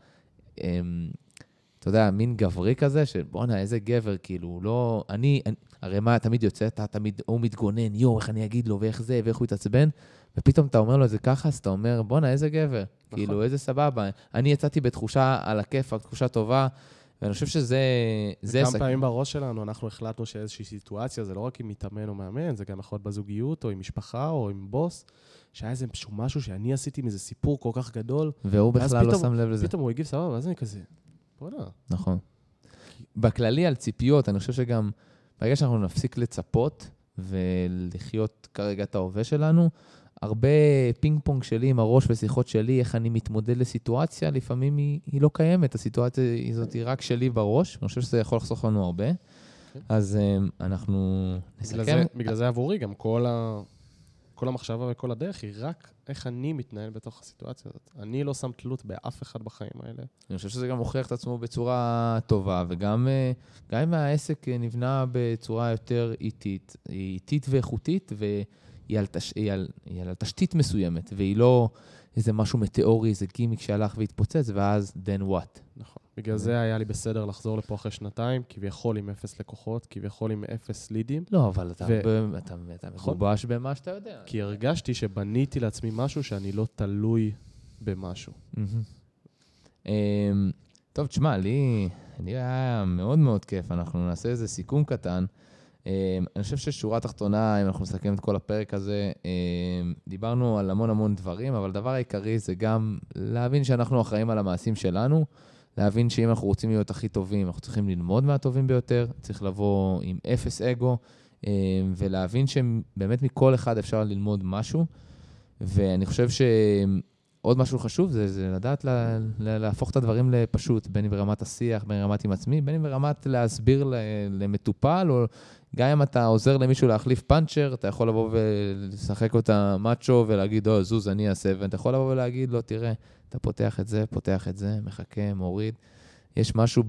אתה יודע, מין גברי כזה, של בואנה, איזה גבר, כאילו, לא... אני, אני הרי מה תמיד יוצא, אתה תמיד, הוא מתגונן, יואו, איך אני אגיד לו, ואיך זה, ואיך הוא יתעצבן, ופתאום אתה אומר לו את זה ככה, אז אתה אומר, בואנה, איזה גבר. נכון. כאילו, איזה סבבה. אני יצאתי בתחושה על הכיף, תחושה טובה, ואני חושב שזה... זה כמה פעמים בראש שלנו אנחנו החלטנו שאיזושהי סיטואציה, זה לא רק עם מתאמן או מאמן, זה גם יכול להיות בזוגיות, או עם משפחה, או עם בוס, שהיה איזה משהו שאני עשיתי מזה סיפור כל כך גדול. והוא בכלל לא שם לב לזה. פתאום הוא הגיב סבבה, ואז אני כזה, בוא'נה. נכון. בכללי, על ציפיות, אני חושב שגם ברגע שאנחנו נפסיק לצפות ולחיות כרגע את ההווה שלנו, הרבה פינג פונג שלי עם הראש ושיחות שלי, איך אני מתמודד לסיטואציה, לפעמים היא, היא לא קיימת, הסיטואציה הזאת היא רק שלי בראש, אני חושב שזה יכול לחסוך לנו הרבה. Okay. אז um, אנחנו נסכם. בגלל זה, בגלל זה עבורי גם כל, ה, כל המחשבה וכל הדרך היא רק איך אני מתנהל בתוך הסיטואציה הזאת. אני לא שם תלות באף אחד בחיים האלה. אני חושב שזה גם מוכיח את עצמו בצורה טובה, וגם גם אם העסק נבנה בצורה יותר איטית, איטית ואיכותית, והיא על, תש, היא על, היא על תשתית מסוימת, והיא לא איזה משהו מטאורי, איזה גימיק שהלך והתפוצץ, ואז then what. נכון. בגלל זה היה לי בסדר לחזור לפה אחרי שנתיים, כביכול עם אפס לקוחות, כביכול עם אפס לידים. לא, אבל אתה, ו... ב... אתה, אתה נכון. מגובש במה שאתה יודע. כי הרגשתי שבניתי לעצמי משהו שאני לא תלוי במשהו. אמ, טוב, תשמע, לי, לי היה מאוד מאוד כיף. אנחנו נעשה איזה סיכום קטן. אמ, אני חושב ששורה תחתונה, אם אנחנו נסכם את כל הפרק הזה, אמ, דיברנו על המון המון דברים, אבל הדבר העיקרי זה גם להבין שאנחנו אחראים על המעשים שלנו. להבין שאם אנחנו רוצים להיות הכי טובים, אנחנו צריכים ללמוד מהטובים ביותר, צריך לבוא עם אפס אגו, אה, ולהבין שבאמת מכל אחד אפשר ללמוד משהו. ואני חושב עוד משהו חשוב זה, זה לדעת לה, לה, להפוך את הדברים לפשוט, בין אם ברמת השיח, בין אם ברמת עם עצמי, בין אם ברמת להסביר למטופל, או גם אם אתה עוזר למישהו להחליף פאנצ'ר, אתה יכול לבוא ולשחק אותה מאצ'ו ולהגיד, או, זוז, אני אעשה, ואתה יכול לבוא ולהגיד, לא, תראה, אתה פותח את זה, פותח את זה, מחכה, מוריד. יש משהו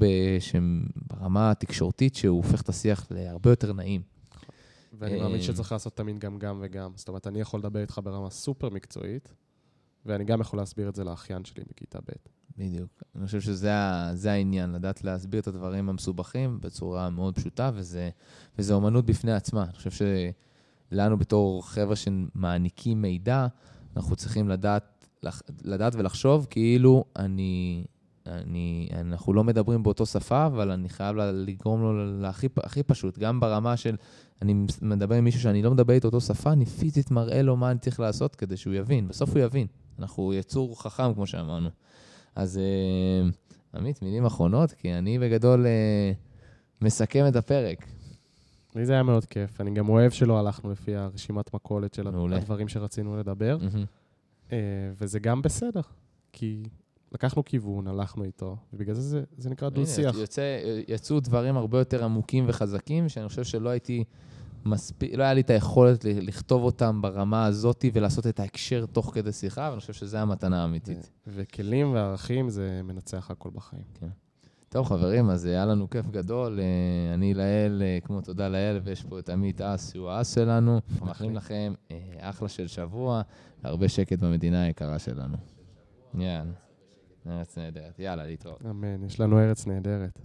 ברמה התקשורתית שהוא הופך את השיח להרבה יותר נעים. ואני מאמין אה, שצריך לעשות תמיד גם גם וגם. זאת אומרת, אני יכול לדבר איתך ברמה סופר מקצועית, ואני גם יכול להסביר את זה לאחיין שלי בכיתה ב'. בדיוק. אני חושב שזה העניין, לדעת להסביר את הדברים המסובכים בצורה מאוד פשוטה, וזה, וזה אומנות בפני עצמה. אני חושב שלנו בתור חבר'ה שמעניקים מידע, אנחנו צריכים לדעת, לדעת ולחשוב כאילו אני, אני, אנחנו לא מדברים באותו שפה, אבל אני חייב לגרום לו להכי הכי פשוט, גם ברמה של, אני מדבר עם מישהו שאני לא מדבר איתו אותו שפה, אני פיזית מראה לו מה אני צריך לעשות כדי שהוא יבין. בסוף הוא יבין. אנחנו יצור חכם, כמו שאמרנו. אז אה, עמית, מילים אחרונות, כי אני בגדול אה, מסכם את הפרק. לי זה היה מאוד כיף. אני גם אוהב שלא הלכנו לפי הרשימת מכולת של מעולה. הדברים שרצינו לדבר, mm-hmm. וזה גם בסדר, כי לקחנו כיוון, הלכנו איתו, ובגלל זה זה, זה נקרא דו-שיח. יצאו דברים הרבה יותר עמוקים וחזקים, שאני חושב שלא הייתי מספיק, לא היה לי את היכולת לכתוב אותם ברמה הזאת ולעשות את ההקשר תוך כדי שיחה, ואני חושב שזו המתנה האמיתית. וכלים וערכים זה מנצח הכל בחיים. כן. טוב, חברים, אז היה לנו כיף גדול. אה, אני לאל, אה, כמו תודה לאל, ויש פה את עמית אס, שהוא האס שלנו. אנחנו מאחלים לכם אה, אחלה של שבוע, והרבה שקט במדינה היקרה שלנו. יאללה, ארץ נהדרת. יאללה, להתראות. אמן, יש לנו ארץ נהדרת.